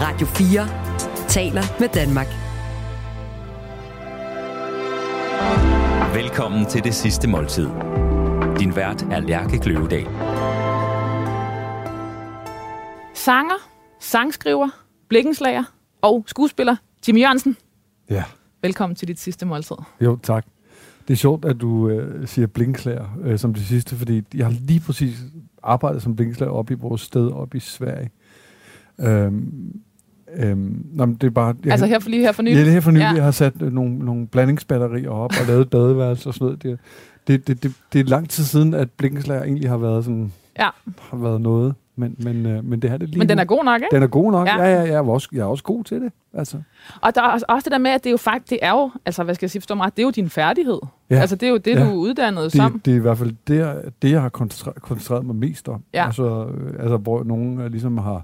Radio 4 taler med Danmark. Velkommen til det sidste måltid. Din vært er Lærke Kløvedal. Sanger, sangskriver, blikkenslager og skuespiller Jimmy Jørgensen. Ja, Velkommen til dit sidste måltid. jo tak. Det er sjovt, at du øh, siger blinkslager øh, som det sidste, fordi jeg har lige præcis arbejdet som blinkslager oppe i vores sted oppe i Sverige. Øhm, øhm, nå, men det er bare... Jeg, Altså her for lige her for nylig. Ja, det er her for nylig. Ja. Jeg har sat øh, nogle, nogle blandingsbatterier op og lavet et badeværelse og sådan noget. Det, det, det, det, det er lang tid siden, at blinkenslager egentlig har været sådan... Ja. Har været noget. Men, men, øh, men det her det lige Men den nu. er god nok, ikke? Den er god nok. Ja. Ja, ja, jeg, er også, jeg er også god til det. Altså. Og der er også- det der med, at det er jo faktisk, det er jo, altså hvad skal jeg sige, forstå mig det er jo din færdighed. Ja. Altså det er jo det, Ja. du er uddannet som. Det, det er i hvert fald det, det jeg har koncentreret, koncentreret mig mest om. Ja. Altså, øh, altså, hvor nogen øh, ligesom har...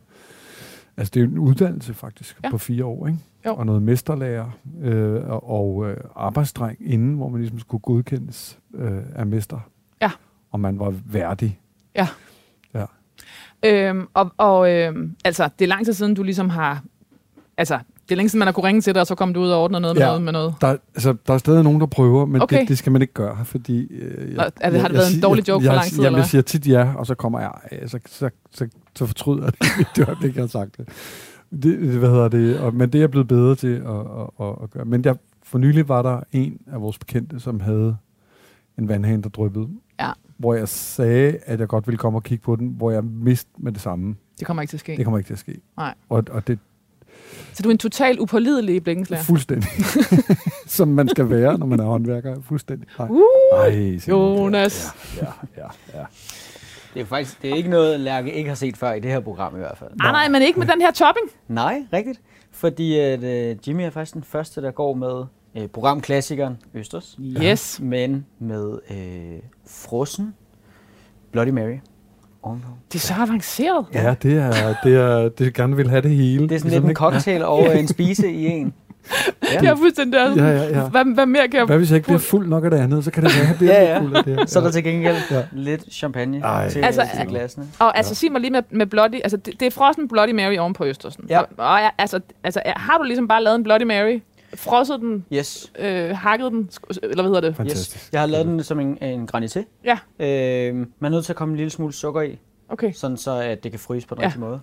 Altså, det er jo en uddannelse faktisk Ja. ja. på fire år, ikke? Jo. Og noget mesterlærer øh, og, og øh, arbejdsdreng inden, hvor man ligesom skulle godkendes øh, af mester. Ja. Og man var værdig. Øhm, og og øhm, altså, det er lang tid siden, du ligesom har... Altså, det er længe siden, man har kunne ringe til dig, og så kom du ud og ordne noget med Ja. noget med noget. Der, altså, der er stadig nogen, der prøver, men Okay. det, det skal man ikke gøre, fordi... Øh, Og er det- har det været en dårlig joke for jeg, lang tid, jeg, eller jeg siger tit ja, og så kommer jeg... øh, Så, så, så, så fortryder jeg det, det øjeblik, jeg har sagt det. det, hvad hedder det? Og, men det er jeg blevet bedre til at, at, at, at gøre. Men der, for nylig var der en af vores bekendte, som havde en vandhane, der dryppede. Ja. Hvor jeg sagde, at jeg godt ville komme og kigge på den, hvor jeg mist med det samme. Det kommer ikke til at ske. Det kommer ikke til at ske. Nej. Og, og det Så du er en total upålidelig er blikkenslager. fuldstændig, som man skal være, når man er håndværker. Fuldstændig. Nej. Uh, Ej. Jonas. Ja, ja, ja. Det er faktisk det er ikke noget, Lærke ikke har set før i det her program i hvert fald. Nej, nej, men ikke med den her topping. Nej, rigtigt. Fordi at, øh, Jimmy er faktisk den første, der går med øh, programklassikeren Østers. Yes. Men med øh, frossen Bloody Mary. Det er så avanceret. Ja, det er, det er, det gerne vil have det hele. Det er sådan lidt en cocktail og en spise i en. Ja. Jeg er fuldstændig der. Ja, ja, ja. Hvad, hvad mere kan jeg... Hvad hvis jeg ikke bliver fuld nok af det andet, så kan det være, at jeg bliver Ja, lidt ja. fuld af det her. Så er der til gengæld Ja. lidt champagne Ej. til, Altså, til glasene. Og altså, sig mig lige med, med Bloody... Altså, det, det er frossen Bloody Mary oven på Østersen. Ja. Og, og ja, altså, altså, ja, har du ligesom bare lavet en Bloody Mary? Frosset den? Yes. Øh, hakket den? sk- Eller hvad hedder det? Fantastisk. yes. Jeg har lavet den som en, en granité. Ja. Øh, man er nødt til at komme en lille smule sukker i, Okay. sådan så at det kan fryse på den Ja. rigtige måde.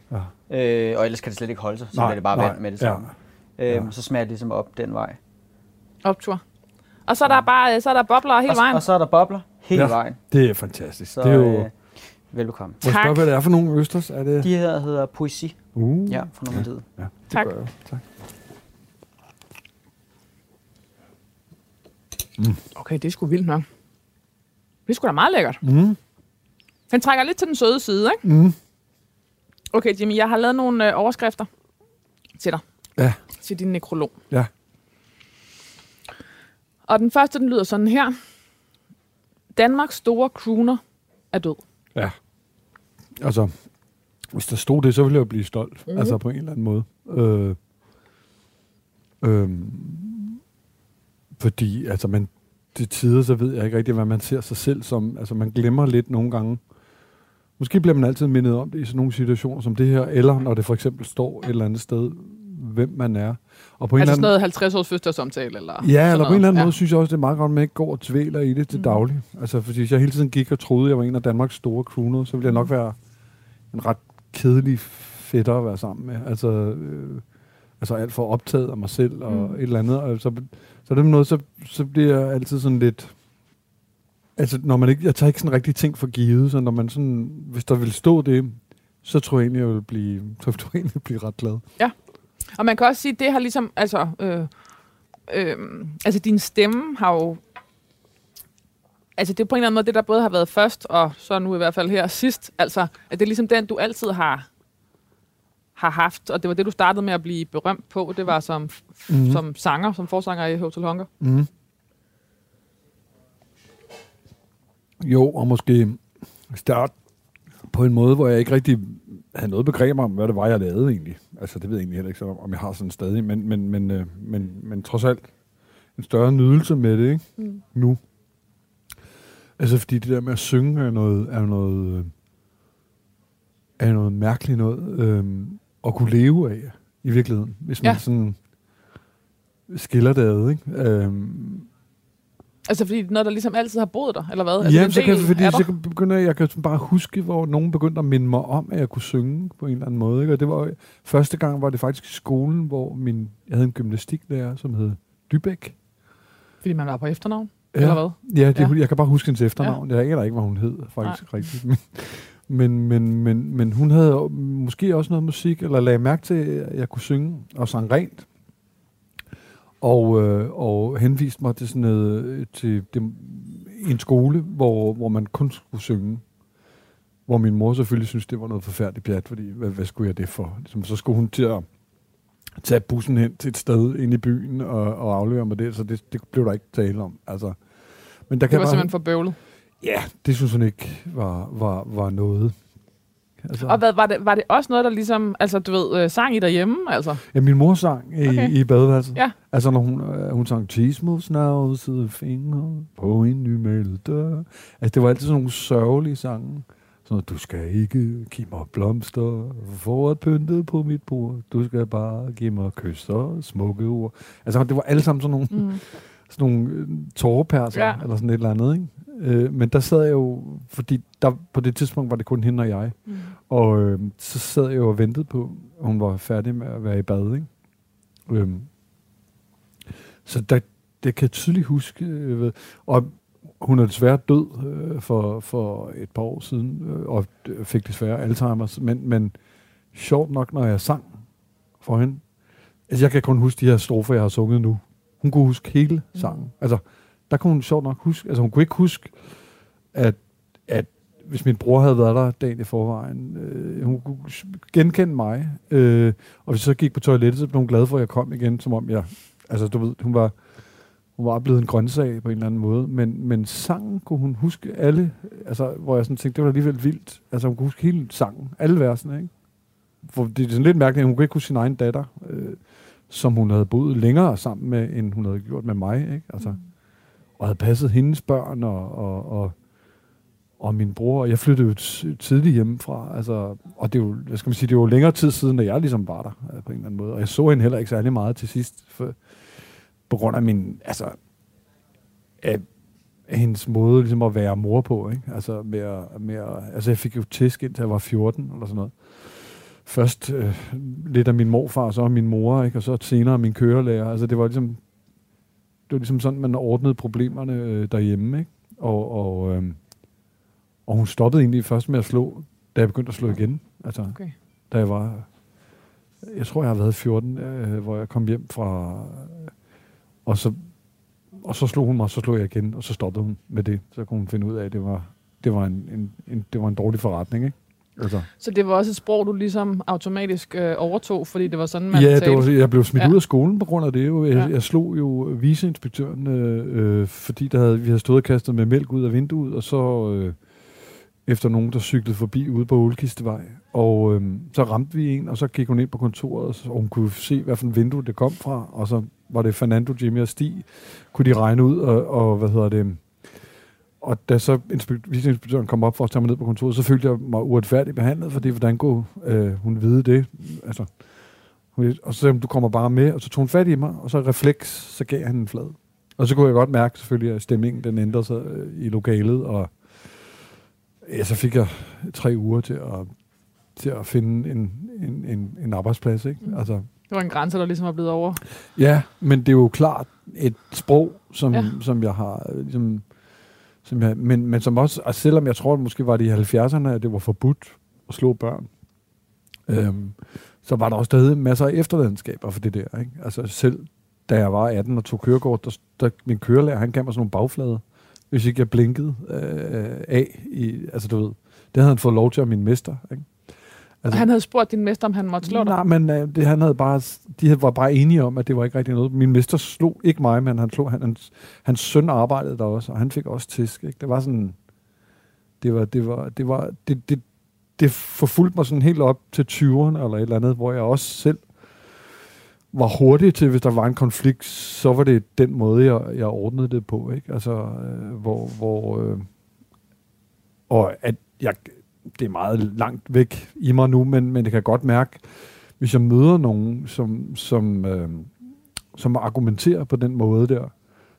Ja. Øh, og ellers kan det slet ikke holde sig, så Nej, bliver det bare nej, vand med det ja. samme. Ja. Øhm, Ja. Så smager det ligesom op den vej. Optur. Og så er der bare så er der bobler hele og, vejen. og så er der bobler hele Ja. vejen. Det er fantastisk. Så det er jo... øh, velbekomme. Må jeg Tak. spørge, hvad det er for nogle østers? Er det... De her hedder Poesi. Uh, Ja, fra Normandiet. ja, det Tak. gør jeg. Tak. Okay, det er sgu vildt nok. Det er sgu da meget lækkert. Mm. Den trækker lidt til den søde side, ikke? Mm. Okay, Jimmy, jeg har lavet nogle øh, overskrifter til dig. Ja. Til din nekrolog. Ja. Og den første, den lyder sådan her. Danmarks store crooner er død. Ja. Altså, hvis der stod det, så ville jeg jo blive stolt. Mm. Altså på en eller anden måde. Øh, øh, fordi, altså man, til tider, så ved jeg ikke rigtig, hvad man ser sig selv som. Altså man glemmer lidt nogle gange. Måske bliver man altid mindet om det i sådan nogle situationer som det her, eller når det for eksempel står et eller andet sted, hvem man er. Og på en Altså eller sådan noget 50 års fødselsdagsomtale, eller Ja, eller på en eller anden noget. måde synes jeg også, det er meget godt, at man ikke går og tvæler i det til Mm. daglig. Altså, fordi hvis jeg hele tiden gik og troede, at jeg var en af Danmarks store crooner, så ville jeg nok være en ret kedelig fætter at være sammen med. Altså, øh, altså alt for optaget af mig selv og Mm. et eller andet. Og så, så det noget, så, så bliver jeg altid sådan lidt... Altså, når man ikke, jeg tager ikke sådan rigtig ting for givet, så når man sådan, hvis der ville stå det, så tror jeg egentlig, jeg ville blive, så tror jeg egentlig, jeg blive ret glad. Og man kan også sige, at det har ligesom, altså, øh, øh, altså din stemme har jo, altså det er på en eller anden måde det, der både har været først, og så nu i hvert fald her sidst, altså, at det er ligesom den, du altid har, har haft, og det var det, du startede med at blive berømt på, det var som, mm-hmm. som sanger, som forsanger i Hotel Hunger. Mm. Jo, og måske start på en måde, hvor jeg ikke rigtig havde noget begreb om, hvad det var, jeg lavede egentlig. Altså, det ved jeg egentlig heller ikke, om jeg har sådan stadig, men, men, men, øh, men, men trods alt en større nydelse med det, ikke? Mm. Nu. Altså, fordi det der med at synge er noget, er noget, øh, er noget mærkeligt noget, øh, at kunne leve af. i virkeligheden, hvis man Ja. sådan skiller det ad, ikke? Øhm, Altså, fordi noget, der ligesom altid har boet der, eller hvad? Altså, ja, den så kan, fordi er så kan begynder jeg, kan bare huske, hvor nogen begyndte at minde mig om, at jeg kunne synge på en eller anden måde. Ikke? Og det var første gang var det faktisk i skolen, hvor min, jeg havde en gymnastiklærer, som hed Dybæk. Fordi man var på efternavn, eller hvad? Ja, det, Ja. ja. jeg kan bare huske hendes efternavn. Ja. Jeg aner ikke, hvad hun hed, faktisk rigtigt. Men, men, men, men, men hun havde måske også noget musik, eller lagde mærke til, at jeg kunne synge og sang rent. Og, øh, og henviste mig til sådan noget, øh, til det, en skole, hvor, hvor man kun skulle synge. Hvor min mor selvfølgelig synes det var noget forfærdeligt pjat, fordi hvad, hvad skulle jeg det for? Ligesom, så skulle hun til at tage bussen hen til et sted inde i byen og, og aflevere mig det, så det, det blev der ikke tale om. Altså, men der Det kan var bare, simpelthen for bøvlet. Ja, det synes hun ikke var, var, var noget. Altså, Og hvad, var, det, var det også noget, der ligesom, altså du ved, øh, sang I derhjemme, altså? ja, min mor sang i, Okay. okay. i badeværelset. Ja. Altså, når hun, øh, hun sang Cheese moves now, sidde fingre på en nymalet dør. Altså, det var altid sådan nogle sørgelige sange. Sådan du skal ikke give mig blomster for at pynte på mit bord. Du skal bare give mig kysser smukke ord. Altså, det var alle sammen sådan nogle, Mm. sådan nogle øh, tårepærser, ja. eller sådan et eller andet, ikke? Øh, men der sad jeg jo, fordi der, på det tidspunkt var det kun hende og jeg, Mm. og øh, så sad jeg jo og ventede på, at hun var færdig med at være i bad, ikke? Øhm, så der, det kan jeg tydeligt huske. Øh, ved, og hun er desværre død øh, for, for et par år siden, øh, og fik desværre Alzheimer's, men, men sjovt nok, når jeg sang for hende, altså jeg kan kun huske de her strofer, jeg har sunget nu. Hun kunne huske hele sangen. Mm. Altså, der kunne hun sjovt nok huske, altså hun kunne ikke huske, at, at hvis min bror havde været der dagen i forvejen, øh, hun kunne genkende mig, øh, og hvis jeg så gik på toilettet, så blev hun glad for, at jeg kom igen, som om jeg, altså du ved, hun var, hun var blevet en grøntsag på en eller anden måde, men, men sangen kunne hun huske alle, altså hvor jeg sådan tænkte, det var alligevel vildt, altså hun kunne huske hele sangen, alle versene, ikke? For det er sådan lidt mærkeligt, at hun kunne ikke huske sin egen datter, øh, som hun havde boet længere sammen med, end hun havde gjort med mig, ikke? Altså, Mm og havde passet hendes børn og, og, og, og min bror. Jeg flyttede jo tidligt hjemmefra. Altså, og det er jo, hvad skal man sige, det var jo længere tid siden, da jeg ligesom var der øh, på en eller anden måde. Og jeg så hende heller ikke særlig meget til sidst, for, på grund af min, altså, af, af hendes måde ligesom at være mor på, ikke? Altså, med at, med at, altså jeg fik jo tæsk indtil jeg var 14, eller sådan noget. Først øh, lidt af min morfar, så af min mor, ikke? og så senere min kørelærer. Altså det var ligesom, var ligesom sådan, man ordnede problemerne øh, derhjemme, ikke? Og, og, øh, og hun stoppede egentlig først med at slå, da jeg begyndte at slå igen. Altså, Okay. da jeg var, jeg tror, jeg har været 14, øh, hvor jeg kom hjem fra, og så, og så slog hun mig, så slog jeg igen, og så stoppede hun med det. Så kunne hun finde ud af, at det var, det var, en, en, en, det var en dårlig forretning, ikke? Altså, Så det var også et sprog, du ligesom automatisk øh, overtog, fordi det var sådan, man ja, talte? det var, jeg blev smidt Ja. ud af skolen på grund af det. Jo. Jeg, Ja. jeg slog jo viceinspektøren, øh, øh, fordi der havde, vi havde stået og kastet med mælk ud af vinduet, og så øh, efter nogen, der cyklede forbi ude på Ålkistevej. Og øh, så ramte vi en, og så gik hun ind på kontoret, og, så, og hun kunne se, hvad for en vindue det kom fra, og så var det Fernando, Jimmy og Stig, kunne de regne ud, og, og hvad hedder det... Og da så inspek- viceinspektøren kom op for at tage mig ned på kontoret, så følte jeg mig uretfærdigt behandlet, fordi hvordan kunne øh, hun vide det? Altså, hun- og så sagde hun, du kommer bare med, og så tog hun fat i mig, og så refleks, så gav han en flad. Og så kunne jeg godt mærke selvfølgelig, at stemningen den ændrede sig øh, i lokalet, og ja, så fik jeg tre uger til at, til at finde en, en, en, en arbejdsplads. Ikke? Mm. Altså, Det var en grænse, der ligesom var blevet over. Ja, men det er jo klart et sprog, som, Ja. ja. som jeg har... øh, Ligesom, som jeg, men, men som også, altså selvom jeg tror, at måske var det i 70'erne, at det var forbudt at slå børn, øhm, så var der også stadig masser af efterladenskaber for det der. Ikke? Altså selv da jeg var 18 og tog kørekort, der, der, min kørelærer, han gav mig sådan nogle bagflader, hvis ikke jeg blinkede øh, af. I, altså du ved, det havde han fået lov til af min mester. Ikke? Altså, han havde spurgt din mester, om han måtte slå dig. Nej, men øh, det, han havde bare, de var bare enige om, at det var ikke rigtig noget. Min mester slog ikke mig, men han slog, han, hans, hans søn arbejdede der også, og han fik også tisk. Ikke? Det var sådan, det var, det var, det var, det, det, det forfulgte mig sådan helt op til 20'erne eller et eller andet, hvor jeg også selv var hurtig til, hvis der var en konflikt, så var det den måde, jeg, jeg ordnede det på. Ikke? Altså, øh, hvor, hvor øh, og at jeg, det er meget langt væk i mig nu, men, men jeg kan godt mærke, hvis jeg møder nogen, som, som, øh, som argumenterer på den måde der,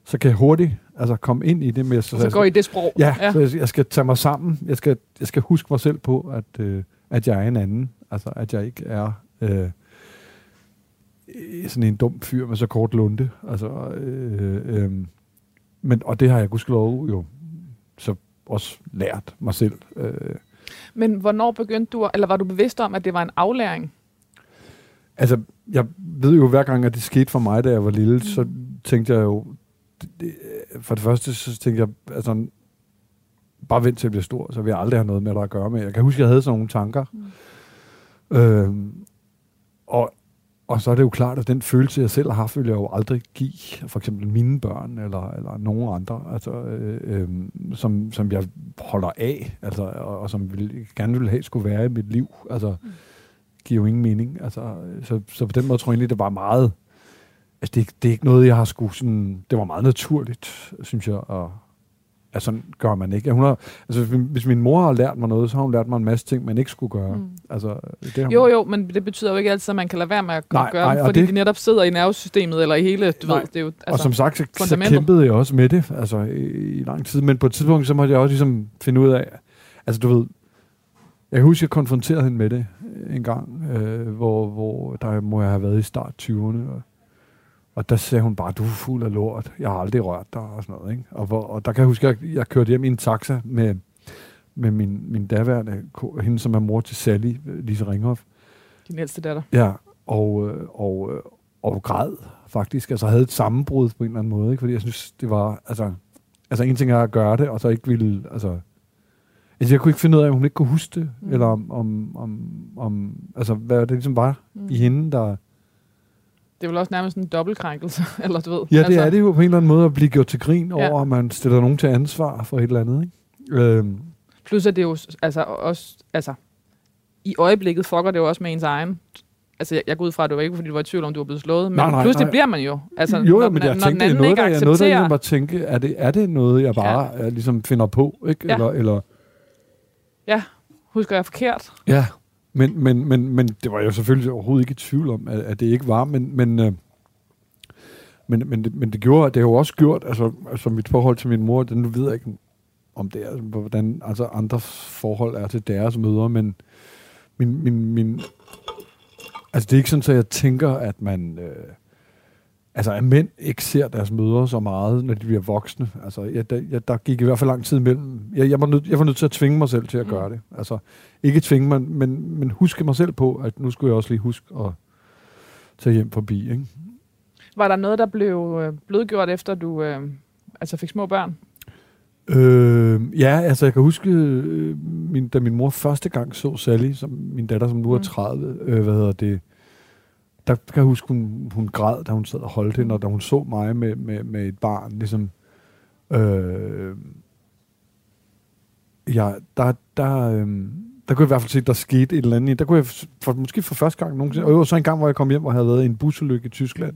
så kan jeg hurtigt altså, komme ind i det med... Så, så går i det sprog. Ja, ja. så jeg, jeg skal tage mig sammen. Jeg skal, jeg skal huske mig selv på, at, øh, at jeg er en anden. Altså, at jeg ikke er øh, sådan en dum fyr med så kort lunde. Altså, øh, øh, men, og det har jeg gudskelov jo så også lært mig selv. Øh. Men hvornår begyndte du, eller var du bevidst om, at det var en aflæring? Altså, jeg ved jo hver gang, at det skete for mig, da jeg var lille, mm. så tænkte jeg jo, det, det, for det første, så tænkte jeg, altså, bare vent til at blive stor, så vil jeg aldrig have noget med dig at gøre med. Jeg kan huske, at jeg havde sådan nogle tanker. Mm. Øhm, og, og så er det jo klart, at den følelse, jeg selv har haft, vil jeg jo aldrig give for eksempel mine børn eller, eller nogen andre, altså, øh, øh, som, som jeg holder af, altså, og, og som vil, gerne vil have skulle være i mit liv. Altså, mm. giver jo ingen mening. Altså, så, så på den måde tror jeg egentlig, det var meget... Altså, det, det er ikke noget, jeg har skulle sådan... Det var meget naturligt, synes jeg, at, at sådan gør man ikke. Hun har, altså, hvis min mor har lært mig noget, så har hun lært mig en masse ting, man ikke skulle gøre. Mm. Altså, det har jo, jo, men det betyder jo ikke altid, at man kan lade være med at nej, gøre nej, fordi det, de netop sidder i nervesystemet, eller i hele, du nej. ved, det er jo altså, Og som sagt, så, så kæmpede jeg også med det, altså i, i lang tid, men på et tidspunkt, så måtte jeg også ligesom finde ud af, altså du ved, jeg kan huske, jeg konfronterede hende med det en gang, øh, hvor, hvor der må jeg have været i start 20'erne, og og der sagde hun bare, du er fuld af lort. Jeg har aldrig rørt dig og sådan noget. Ikke? Og, hvor, og der kan jeg huske, at jeg, jeg kørte hjem i en taxa med, med min, min daværende, hende som er mor til Sally, Lise Ringhoff. Din ældste datter. Ja, og, øh, og, øh, og græd faktisk. Altså havde et sammenbrud på en eller anden måde. Ikke? Fordi jeg synes, det var... Altså, altså en ting er at gøre det, og så ikke ville... Altså, Altså, jeg kunne ikke finde ud af, om hun ikke kunne huske det, mm. eller om, om, om, om, altså, hvad det ligesom var mm. i hende, der, det er vel også nærmest en dobbeltkrænkelse, eller du ved. Ja, det altså. er det jo på en eller anden måde at blive gjort til grin ja. over, at man stiller nogen til ansvar for et eller andet. Ikke? Øhm. Plus er det jo altså, også, altså, i øjeblikket fucker det jo også med ens egen altså jeg, jeg går ud fra, at det var ikke, fordi du var i tvivl om, du var blevet slået, men nej, nej, pludselig nej. bliver man jo. Altså, jo, når, men jeg når tænkte, det er noget, der, noget, der jeg bare tænke, er det, er det noget, jeg bare ja. ligesom finder på, ikke? Ja. Eller, eller... Ja, husker jeg forkert? Ja, men, men, men, men det var jeg selvfølgelig overhovedet ikke i tvivl om, at, at det ikke var, men, men, øh, men, men, det, men det gjorde, det har jo også gjort, altså, altså mit forhold til min mor, den ved jeg ikke, om det er, altså, hvordan altså andres forhold er til deres møder, men min, min, min, altså det er ikke sådan, at jeg tænker, at man, øh, altså at mænd ikke ser deres mødre så meget, når de bliver voksne. Altså, jeg, der, jeg, der gik i hvert fald lang tid imellem. Jeg, jeg, var nødt, jeg var nødt til at tvinge mig selv til at mm. gøre det. Altså, ikke tvinge mig, men, men huske mig selv på, at nu skulle jeg også lige huske at tage hjem forbi. Ikke? Var der noget, der blev øh, blødgjort, efter du øh, altså fik små børn? Øh, ja, altså jeg kan huske, øh, min, da min mor første gang så Sally, som min datter, som nu er 30, mm. øh, hvad hedder det, der kan jeg huske, hun, hun græd, da hun sad og holdt hende, og da hun så mig med, med, med et barn, ligesom, øh, ja, der, der, øh, der kunne jeg i hvert fald se, at der skete et eller andet. Der kunne jeg for, måske for første gang nogensinde, og det var så en gang, hvor jeg kom hjem og havde været i en busulykke i Tyskland,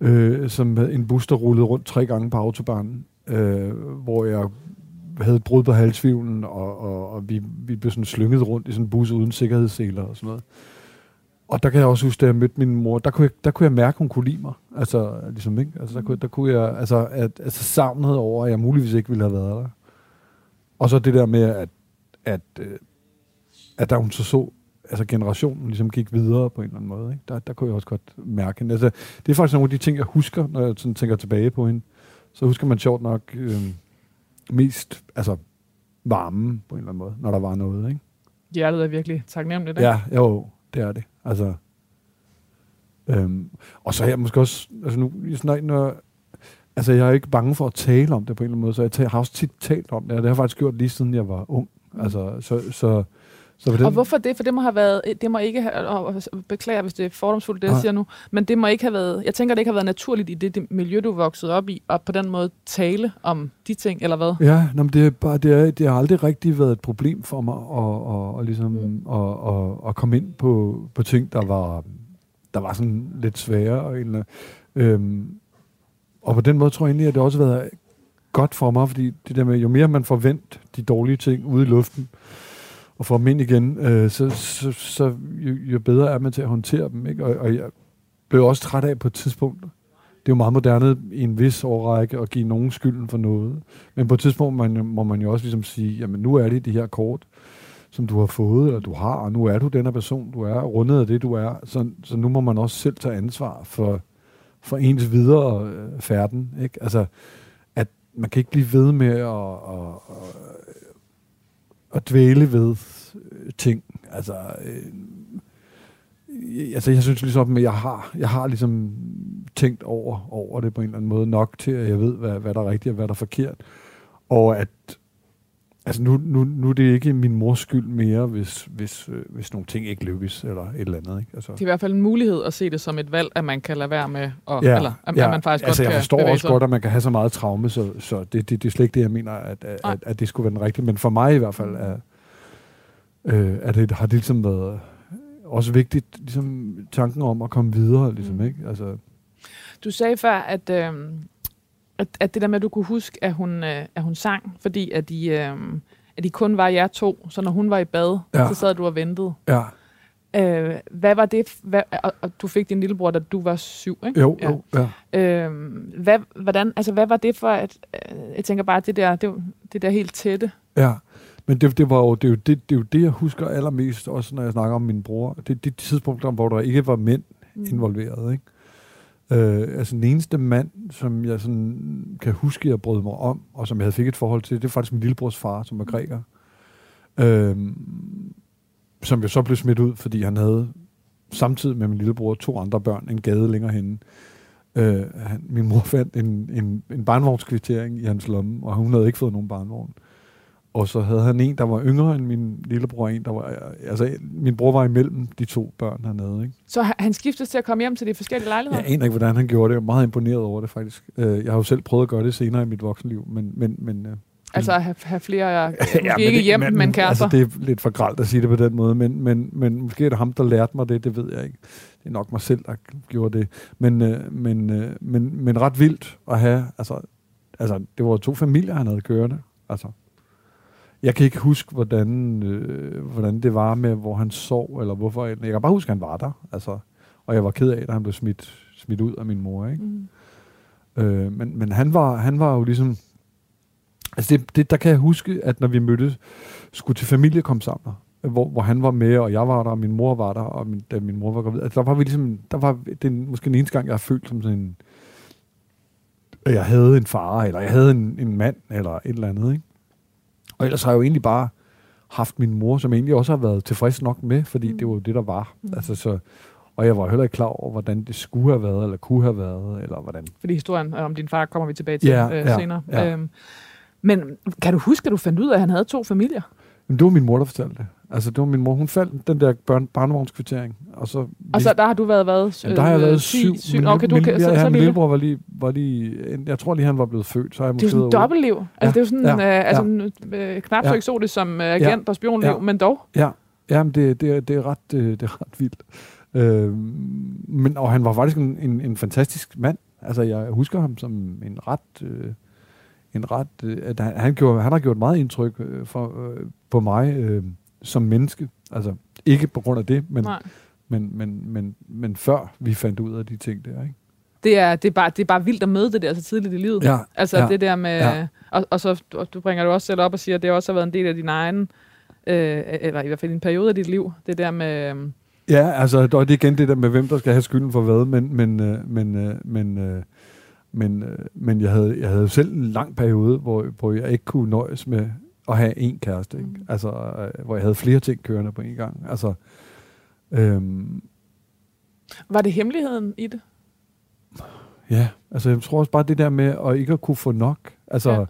øh, som en bus, der rullede rundt tre gange på autobanen, øh, hvor jeg havde brud på halsvivlen, og, og, og vi, vi blev sådan slynget rundt i sådan en bus uden sikkerhedsseler og sådan noget. Og der kan jeg også huske, da jeg mødte min mor, der kunne jeg, der kunne jeg mærke, hun kunne lide mig. Altså, ligesom, ikke? Altså, der, kunne, der kunne jeg, altså, at, altså savnet over, at jeg muligvis ikke ville have været der. Og så det der med, at, at, øh, at da hun så så, altså generationen ligesom gik videre på en eller anden måde, ikke? Der, der kunne jeg også godt mærke hende. Altså, det er faktisk nogle af de ting, jeg husker, når jeg sådan tænker tilbage på hende. Så husker man sjovt nok øh, mest altså, varme på en eller anden måde, når der var noget, ikke? Hjertet er virkelig taknemmeligt, ikke? Ja, jo, det er det. Altså, øhm, og så er jeg måske også, altså nu, når, når, altså jeg er ikke bange for at tale om det på en eller anden måde, så jeg, tager, har også tit talt om det, og det har jeg faktisk gjort lige siden jeg var ung. Altså, så, så, så den, og hvorfor det? For det må have været, det må ikke have, og beklager, hvis det er fordomsfuldt, det jeg siger nu, men det må ikke have været, jeg tænker, det ikke har været naturligt i det, det miljø, du vokset op i, og på den måde tale om de ting, eller hvad? Ja, nå, det, er bare, det, er, det har aldrig rigtig været et problem for mig at, at, at, ligesom, mm. at, at, at komme ind på, på ting, der var, der var sådan lidt svære. Eller, øhm, og på den måde tror jeg egentlig, at det også har været godt for mig, fordi det der med, jo mere man forventer de dårlige ting ude i luften, og får dem ind igen, øh, så, så, så jo, jo bedre er man til at håndtere dem. Ikke? Og, og jeg blev også træt af på et tidspunkt. Det er jo meget moderne i en vis årrække at give nogen skylden for noget. Men på et tidspunkt man, må man jo også ligesom sige, jamen nu er det de her kort, som du har fået, eller du har, og nu er du den her person, du er, rundet af det, du er. Så, så nu må man også selv tage ansvar for, for ens videre øh, færden. Ikke? Altså, at man kan ikke blive ved med at, at, at, at dvæle ved øh, ting. Altså, øh, altså, jeg synes ligesom, at jeg har, jeg har ligesom tænkt over, over det på en eller anden måde nok til, at jeg ved, hvad, hvad der er rigtigt og hvad der er forkert. Og at Altså nu, nu, nu er det ikke min mors skyld mere, hvis, hvis, øh, hvis nogle ting ikke lykkes, eller et eller andet. Ikke? Altså. Det er i hvert fald en mulighed at se det som et valg, at man kan lade være med, at, ja, eller at, ja. at man faktisk altså, godt jeg kan forstår også sig. godt, at man kan have så meget traume, så, så det, det, det er slet ikke det, jeg mener, at, at, Nej. at, at det skulle være den rigtige. Men for mig i hvert fald er, øh, er det, har det ligesom været også vigtigt, ligesom tanken om at komme videre, ligesom, Mm. ikke? Altså, Du sagde før, at, øh, at, at det der med, at du kunne huske, at hun, øh, at hun sang, fordi at de, øh, at de kun var jer to, så når hun var i bad, Ja. så sad du og ventede. ja, Øh, hvad var det, hvad, og, og du fik din lillebror, da du var syv, ikke? jo, Ja. jo, ja. Øh, hvad, hvordan, altså, hvad var det for, at, øh, jeg tænker bare, det der, det, det der helt tætte, Ja, men det, det, var jo, det, er jo det, det er jo det, jeg husker allermest, også når jeg snakker om min bror. Det er de tidspunkter, hvor der ikke var mænd Mm. involveret. Ikke? Øh, altså den eneste mand, som jeg sådan kan huske, jeg brød mig om, og som jeg havde fik et forhold til, det er faktisk min lillebrors far, som var græker. Øh, som jo så blev smidt ud, fordi han havde samtidig med min lillebror to andre børn en gade længere henne. Øh, han, min mor fandt en, en, en barnvognskvittering i hans lomme, og hun havde ikke fået nogen barnvogn. Og så havde han en, der var yngre end min lillebror, en, der var... Altså, min bror var imellem de to børn hernede, ikke? Så han- skiftes til at komme hjem til de forskellige lejligheder? Jeg aner ikke, hvordan han gjorde det. Jeg er meget imponeret over det, faktisk. Øh, Jeg har jo selv prøvet at gøre det senere i mit voksenliv, men... men, men øh, Altså at have, have flere, øh, måske men ikke det- hjem, men, men kærester? Altså, det er lidt for gralt at sige det på den måde, men, men, men måske er det ham, der lærte mig det, det ved jeg ikke. Det er nok mig selv, der gjorde det. Men, øh, men, øh, men, men ret vildt at have, altså, altså, det var to familier, han havde kørende. Altså, jeg kan ikke huske, hvordan, øh, hvordan det var med, hvor han sov, eller hvorfor. Jeg kan bare huske, at han var der. Altså, og jeg var ked af, at han blev smidt, smidt ud af min mor. Ikke? Mm. Øh, men, men han var, han var jo ligesom... Altså det, det, der kan jeg huske, at når vi mødtes, skulle til familiekomsamler, hvor, hvor han var med, og jeg var der, og min mor var der, og min, da min mor var gravid. Altså der var vi ligesom, der var det er måske den eneste gang, jeg har følt som sådan en, at jeg havde en far, eller jeg havde en, en mand, eller et eller andet, ikke? Og ellers har jeg jo egentlig bare haft min mor, som jeg egentlig også har været tilfreds nok med, fordi Mm. det var jo det, der var. Mm. Mm. Altså, så, og jeg var heller ikke klar over, hvordan det skulle have været, eller kunne have været, eller hvordan. Fordi historien øh, om din far kommer vi tilbage til Ja, øh, ja, senere. ja. Øhm, men kan du huske, at du fandt ud af, at han havde to familier? Men det var min mor, der fortalte det. Altså, det var min mor. Hun faldt den der børn, barnevognskvittering. Og så, Og så der har du været, hvad? Jamen, der har jeg øh, været ti- syv. syv. Min, Okay, du min, kan, ja, så, ja, så min lille. lillebror var lige, var lige, jeg tror lige, han var blevet født, så jeg Det er jo sådan et dobbeltliv. Altså, Ja, det er jo sådan, ja, øh, altså, ja. øh, knap så Ja. eksotisk som øh, agent og spionliv, Ja. men dog. Ja, jamen det, det, er- det, er ret, øh, det er ret vildt. Øh, men, og han var faktisk en, en, en fantastisk mand. Altså, jeg husker ham som en ret... Øh, en ret øh, at han, han, gjorde, han har gjort meget indtryk øh, for, øh, på mig øh, som menneske. Altså, ikke på grund af det, men, Nej. men, men, men, men før vi fandt ud af de ting der, ikke? Det er, det, er bare, det er bare vildt at møde det der så tidligt i livet. Ja, Altså ja, det der med, ja. og, og så og du bringer det også selv op og siger, at det også har været en del af din egen, øh, eller i hvert fald en periode af dit liv, det der med, øh, Ja, altså, det er igen det der med, hvem der skal have skylden for hvad, men, men, øh, men, øh, men, øh, men, øh, men jeg, havde, jeg havde selv en lang periode, hvor, hvor jeg ikke kunne nøjes med at have én kæreste, ikke? Mm. Altså, øh, hvor jeg havde flere ting kørende på en gang. Altså, øhm, var det hemmeligheden i det? ja, altså jeg tror også bare det der med at ikke at kunne få nok, altså,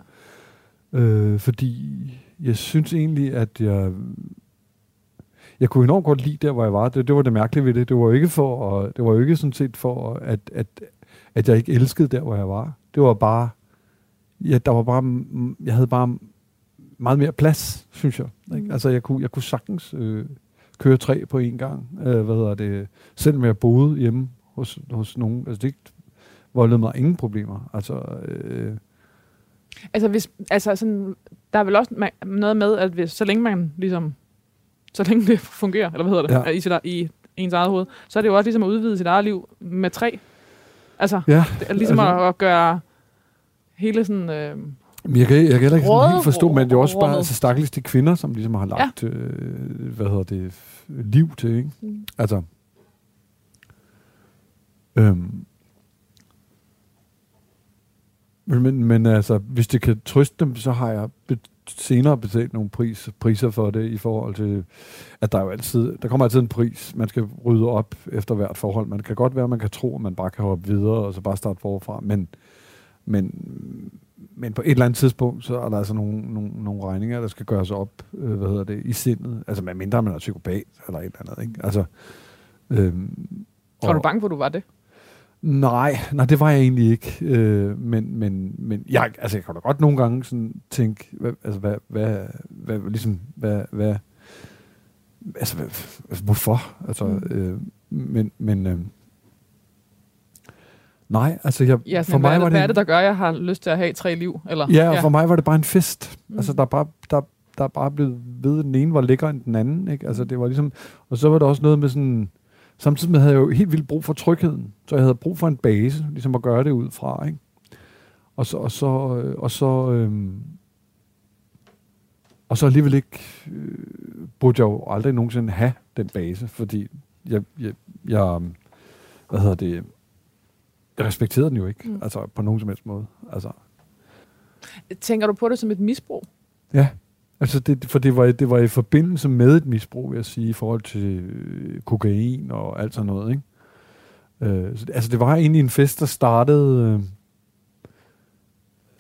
ja. øh, fordi jeg synes egentlig, at jeg jeg kunne enormt godt lide der, hvor jeg var. Det, det var det mærkelige ved det. Det var jo ikke for, at, det var jo ikke sådan set for, at, at, at jeg ikke elskede der, hvor jeg var. Det var bare, ja, der var bare, jeg havde bare meget mere plads, synes jeg. Ikke? Mm. Altså, jeg kunne, jeg kunne sagtens øh, køre tre på en gang. Øh, hvad hedder det? Selvom jeg boede hjemme hos, hos nogen. Altså, det voldede mig ingen problemer. Altså, øh, Altså, hvis, altså sådan, der er vel også noget med, at hvis, så længe man ligesom så længe det fungerer, eller hvad hedder det, Ja. i, sit, i ens eget hoved, så er det jo også ligesom at udvide sit eget liv med tre. Altså, Ja, det er ligesom altså- altså, at gøre hele sådan... Øh, Men jeg kan, jeg kan heller ikke Råde- helt forstå, men det er også bare altså, stakkels de kvinder, som ligesom har lagt, ja. øh, hvad hedder det, liv til, ikke? Mm. Altså, øhm, men, men, men altså, hvis det kan trøste dem, så har jeg bet- senere betalt nogle pris, priser for det i forhold til, at der er jo altid, der kommer altid en pris, man skal rydde op efter hvert forhold. Man kan godt være, man kan tro, at man bare kan hoppe videre og så bare starte forfra, men, men, men på et eller andet tidspunkt, så er der altså nogle, nogle, nogle regninger, der skal gøres op, øh, hvad hedder det, i sindet. Altså, med mindre man er psykopat eller et eller andet, ikke? Altså, øhm, var du og- bange for, at du var det? Nej, nej, det var jeg egentlig ikke. Øh, men, men, men jeg, altså, jeg kan da godt nogle gange sådan tænke, hvad, altså, hvad, hvad, hvad, ligesom, hvad, hvad, altså, hvad, altså hvorfor? Altså, Mm. øh, men, men, øh, nej, altså, jeg, Ja, for mig hvad, var det, hvad er det, der gør, at jeg har lyst til at have tre liv? Eller? ja, og for mig var det bare en fest. Mm. Altså, der er bare, der, der er bare blevet ved, at den ene var lækker end den anden, ikke? Altså, det var ligesom, og så var der også noget med sådan, samtidig med havde jeg jo helt vildt brug for trygheden, så jeg havde brug for en base, ligesom at gøre det ud fra, ikke? Og så, og så, øh, og så, øhm, og så alligevel ikke, øh, burde jeg jo aldrig nogensinde have den base, fordi jeg, jeg, jeg hvad hedder det, respekterede den jo ikke, Mm. altså på nogen som helst måde. Altså, Tænker du på det som et misbrug? Ja, altså det, for det var, det var i forbindelse med et misbrug, vil jeg sige, i forhold til øh, kokain og alt sådan noget, ikke? Øh, så altså det var egentlig en fest, der startede, øh,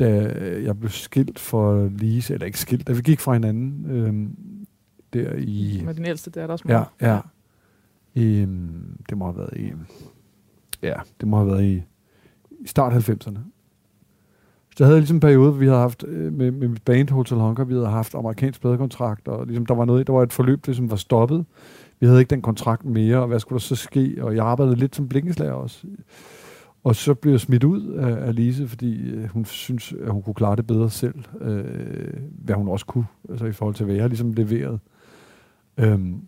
da jeg blev skilt for Lise, eller ikke skilt, da vi gik fra hinanden, øh, der i... Med din ældste datters mor? Ja, ja. I, øhm, det må have været i... Ja, det må have været i, i start 90'erne. Så jeg havde jeg ligesom en periode, hvor vi havde haft øh, med, med mit band Hotel Honker, vi havde haft amerikansk pladekontrakt, og ligesom der var noget, der var et forløb, der som var stoppet. Vi havde ikke den kontrakt mere, og hvad skulle der så ske? Og jeg arbejdede lidt som blinkeslager også. Og så blev jeg smidt ud af, af Lise, fordi øh, hun synes, at hun kunne klare det bedre selv, øh, hvad hun også kunne, altså i forhold til, hvad jeg ligesom leverede. Øhm,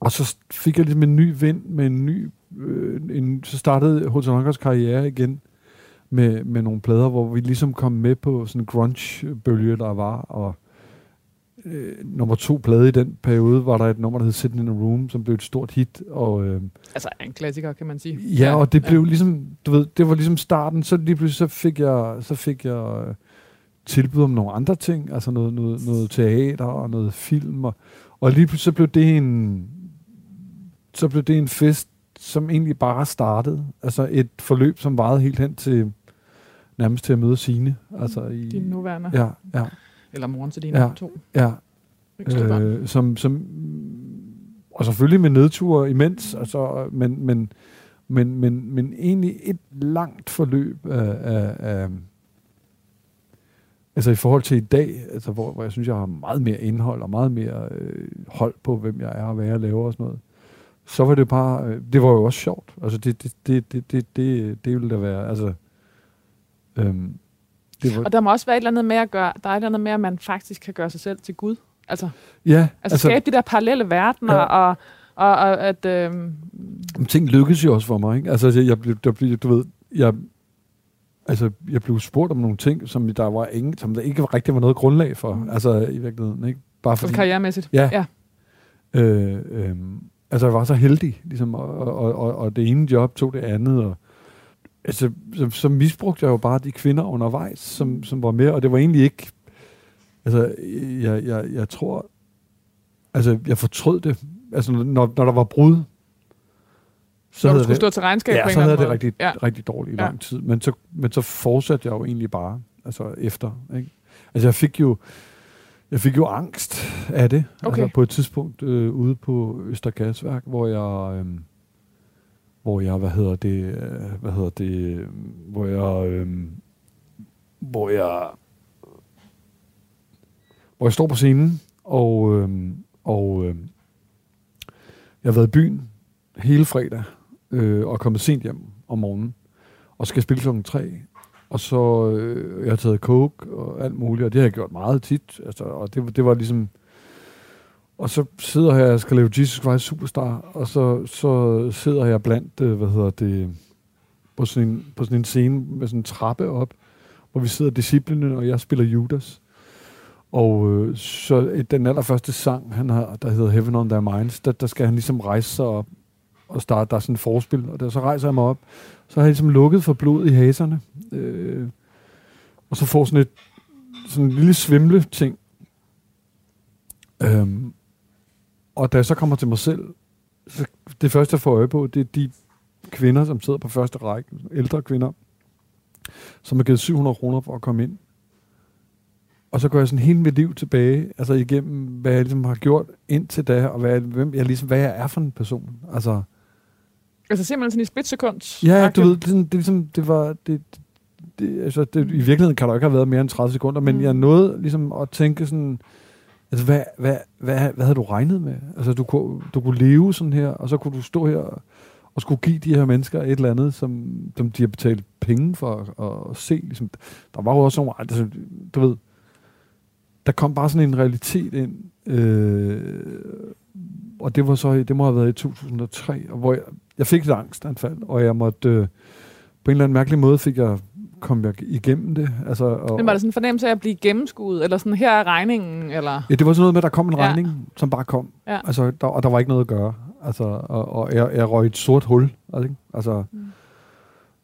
og så fik jeg ligesom en ny vind med en ny... Øh, en, så startede Hotel Hunkers karriere igen med, med nogle plader, hvor vi ligesom kom med på sådan en grunge-bølge, der var, og øh, nummer to plade i den periode var der et nummer, der hed Sitting in a Room, som blev et stort hit, og øh, Altså en klassiker, kan man sige. Ja, og det blev ligesom, du ved, det var ligesom starten, så lige pludselig så fik jeg, så fik jeg øh, tilbud om nogle andre ting, altså noget, noget, noget teater og noget film, og, og lige pludselig så blev det en, så blev det en fest, som egentlig bare startede, altså et forløb, som varede helt hen til, nærmest til at møde sine, altså i, Din nuværende. ja, ja, Eller moren til dine Ja. ja. to ja, øh, som, som, og selvfølgelig med nedture imens, altså, men, men, men, men, men egentlig et langt forløb af, af, af altså i forhold til i dag, altså hvor, hvor jeg synes, jeg har meget mere indhold og meget mere øh, hold på, hvem jeg er og hvad jeg laver og sådan noget. Så var det bare, øh, det var jo også sjovt. Altså det, det, det, det, det, det, det ville da være, altså, øhm, det var, Og der må også være et eller andet med at gøre, der er et eller andet med, at man faktisk kan gøre sig selv til Gud. Altså, ja, altså, altså skabe de der parallelle verdener, Ja. og, og, og at... Øhm, ting lykkedes jo også for mig, ikke? Altså, jeg, jeg blev, du ved, jeg, altså, jeg blev spurgt om nogle ting, som der var ingen, som der ikke rigtig var noget grundlag for, Mm. altså i virkeligheden, ikke? Bare fordi, karrieremæssigt. Ja. ja. øh, øh, altså jeg var så heldig, ligesom, og, og, og, og det ene job tog det andet, og altså, så, så misbrugte jeg jo bare de kvinder undervejs, som, som var med, og det var egentlig ikke, altså, jeg, jeg, jeg tror, altså, jeg fortrød det, altså, når, når der var brud, Så Når du skulle det- stå til regnskab ja, på en så havde det rigtig, ja. rigtig dårligt i Ja. lang tid. Men så, men så fortsatte jeg jo egentlig bare, altså efter. Ikke? Altså jeg fik jo, jeg fik jo angst af det. Okay. Altså på et tidspunkt øh, ude på Østergasværk, hvor jeg, øh, hvor jeg, hvad hedder det, øh, hvad hedder det, øh, hvor jeg, øh, hvor jeg, hvor jeg står på scenen, og, øh, og øh, jeg har været i byen hele fredag, øh, og er kommet sent hjem om morgenen, og skal spille klokken tre. Og så øh, jeg har taget coke og alt muligt, og det har jeg gjort meget tit. Altså, og det, det var ligesom... og så sidder jeg jeg skal lave Jesus Christ Superstar, og så, så sidder jeg blandt, øh, hvad hedder det, på sådan, en, på sådan en scene med sådan en trappe op, hvor vi sidder disciplinen, og jeg spiller Judas. Og øh, så den allerførste sang, han har, der hedder Heaven on Their Minds, der, der skal han ligesom rejse sig op og starte, der er sådan et forspil, og der, så rejser jeg mig op, så har jeg ligesom lukket for blod i haserne, øh, og så får sådan et sådan en lille svimle ting. Øhm, og da jeg så kommer til mig selv, så det første, jeg får øje på, det er de kvinder, som sidder på første række, ældre kvinder, som har givet 700 kroner for at komme ind. Og så går jeg sådan hele mit liv tilbage, altså igennem, hvad jeg ligesom har gjort indtil da, og hvad jeg, hvem jeg, ligesom, hvad jeg er for en person. Altså, Altså simpelthen sådan i splitsekund. ja, du ved, det, er det, ligesom, det var, det, det, altså, det, i virkeligheden kan der ikke have været mere end 30 sekunder, men Mm. jeg nåede ligesom at tænke sådan, altså, hvad, hvad, hvad, hvad havde du regnet med? Altså, du kunne, du kunne leve sådan her, og så kunne du stå her og, og skulle give de her mennesker et eller andet, som, som de har betalt penge for at, at se. Ligesom, der var jo også nogle, altså, du ved, der kom bare sådan en realitet ind, øh, og det var så, det må have været i 2003, og hvor jeg, jeg fik et angstanfald, og jeg måtte, øh, på en eller anden mærkelig måde fik jeg, kom jeg igennem det. Altså, og, Men var det sådan en fornemmelse af at blive gennemskuet, eller sådan, her er regningen, eller... Ja, det var sådan noget med, at der kom en regning, ja. som bare kom. Ja. Altså, der, og der var ikke noget at gøre. Altså, og, og jeg, jeg røg et sort hul. Altså, altså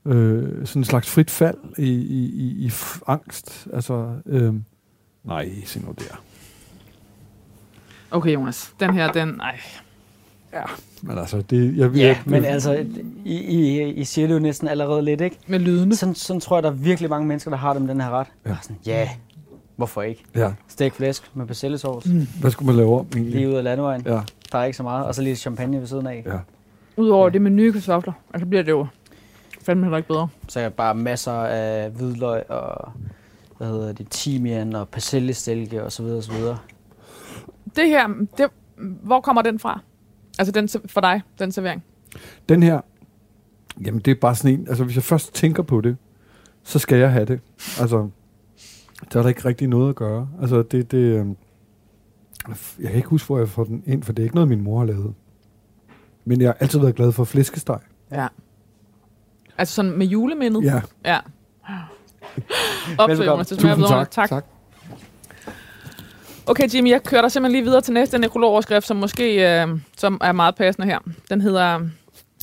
Mm. øh, sådan en slags frit fald i, i, i, i angst. Altså, øh, nej, se nu der. Okay, Jonas, den her, den... Ej. Men altså, det... Jeg, Ja, jeg, men altså, I, I, I siger det jo næsten allerede lidt, ikke? Med lydene. Sådan, sådan tror jeg, der er virkelig mange mennesker, der har det med den her ret. Ja. Ja. Sådan, ja, hvorfor ikke? Ja, Stegt flæsk med persillesovs, mm. hvad skulle man lave om egentlig? lige ud af landevejen. Ja, Der er ikke så meget. Og så lige champagne ved siden af. ja. Udover det med nye kartofler, altså bliver det jo fandme heller ikke bedre. Så er bare masser af hvidløg og hvad hedder det, timian og persillestilke og så videre og så videre. Det her, det, hvor kommer den fra? Altså den, for dig, den servering. Den her, jamen det er bare sådan en, altså hvis jeg først tænker på det, så skal jeg have det. Altså, der er der ikke rigtig noget at gøre. Altså det, det øh, jeg kan ikke huske, hvor jeg får den ind, for det er ikke noget, min mor har lavet. Men jeg har altid været glad for flæskesteg. Ja. Altså sådan med julemindet? Ja, Ja. Op til. Jonas, det smager tusind vidunderligt. tak. tak. Okay, Jimmy, jeg kører dig simpelthen lige videre til næste nekrologoverskrift, som måske øh, som er meget passende her. Den hedder,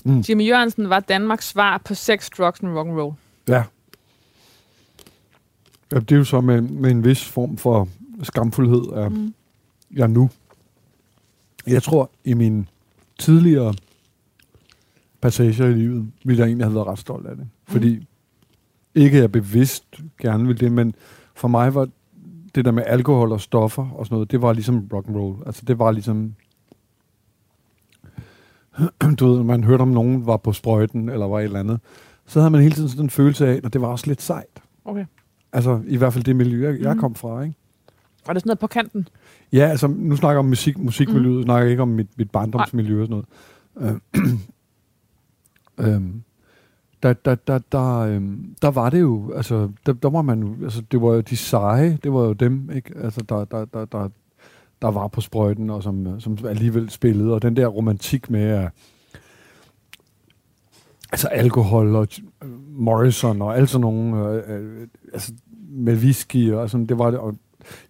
Mm. mm. Jimmy Jørgensen var Danmarks svar på sex, drugs and rock and roll. Ja. ja det er jo så med, med en vis form for skamfuldhed, at Mm. jeg nu, jeg tror i min tidligere passager i livet, ville jeg egentlig have været ret stolt af det. Fordi ikke jeg bevidst gerne ville det, men for mig var det der med alkohol og stoffer og sådan noget, det var ligesom rock and roll. Altså det var ligesom du ved, man hørte om nogen var på sprøjten eller var et eller andet, så havde man hele tiden sådan en følelse af, at det var også lidt sejt. Okay. Altså i hvert fald det miljø, jeg, jeg Mhm. kom fra, ikke? Var det sådan noget på kanten? Ja, altså nu snakker jeg om musik, musikmiljøet, mm. snakker jeg ikke om mit, mit barndomsmiljø og sådan noget. Øh, øhm, der, der, der, der, øhm, der var det jo, altså, der, der var man altså, det var jo de seje, det var jo dem, ikke? Altså, der, der, der, der, der var på sprøjten, og som, øh, som alligevel spillede, og den der romantik med, at altså alkohol og øh, Morrison og alt sådan nogle, øh, øh, altså med whisky og sådan, det var det, og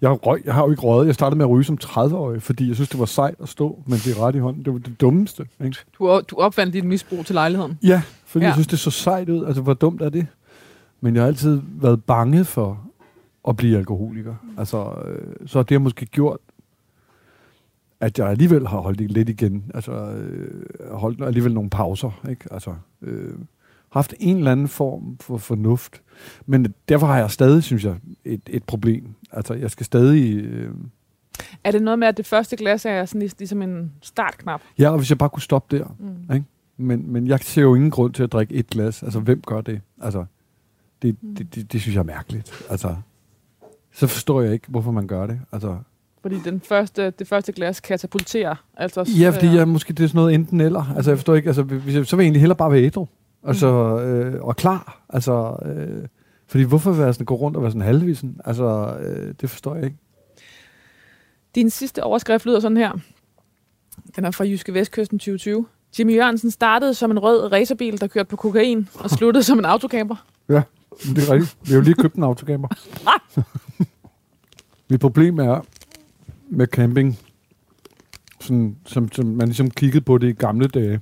jeg, røg, jeg har jo ikke røget. Jeg startede med at ryge som 30-årig, fordi jeg synes, det var sejt at stå med en cigaret i hånden. Det var det dummeste. Ikke? Du, du opfandt dit misbrug til lejligheden. Ja, fordi ja. Jeg synes, det så sejt ud. Altså, hvor dumt er det? Men jeg har altid været bange for at blive alkoholiker. Altså, øh, så det har måske gjort, at jeg alligevel har holdt det lidt igen. Altså, øh, holdt alligevel nogle pauser. Ikke? Altså, øh, haft en eller anden form for fornuft. Men derfor har jeg stadig, synes jeg, et, et problem. Altså, jeg skal stadig... Øh, Er det noget med, at det første glas er sådan lig- ligesom en startknap? ja, og hvis jeg bare kunne stoppe der. Mm. Ikke? Men, men jeg ser jo ingen grund til at drikke et glas. Altså, hvem gør det? Altså, det, det, det, det synes jeg er mærkeligt. Altså, så forstår jeg ikke, hvorfor man gør det. Altså, Fordi den første, det første glas katapulterer. Altså, ja, fordi øh, jeg, måske det er sådan noget enten eller. Altså, jeg forstår ikke, altså, hvis jeg, så vil jeg egentlig hellere bare være ædru. Altså, øh, og klar. Altså, øh, fordi hvorfor være sådan, gå rundt og være sådan halvvisen? Altså, øh, det forstår jeg ikke. Din sidste overskrift lyder sådan her. Den er fra Jyske Vestkysten 2020. Jimmy Jørgensen startede som en rød racerbil, der kørte på kokain, og sluttede som en autocamper. Ja, men det er rigtigt. Vi har jo lige købt en autocamper. Mit problem er med camping, sådan, som, som man ligesom kiggede på det i gamle dage.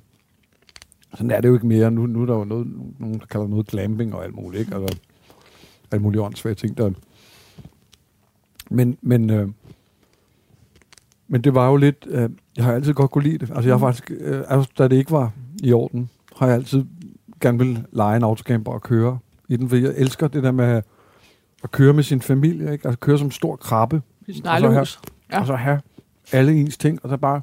Sådan er det jo ikke mere. Nu, nu er der jo noget, nogen, der kalder noget glamping og alt muligt, ikke? Altså, alt muligt åndssvage ting, der... Men, men, øh, men det var jo lidt... Øh, jeg har altid godt kunne lide det. Altså, jeg har faktisk... Øh, altså, da det ikke var i orden, har jeg altid gerne vil lege en autocamper og køre i den, fordi jeg elsker det der med at køre med sin familie, ikke? Altså køre som stor krabbe, Sneglehus. Ja. Ja. og så have alle ens ting, og så bare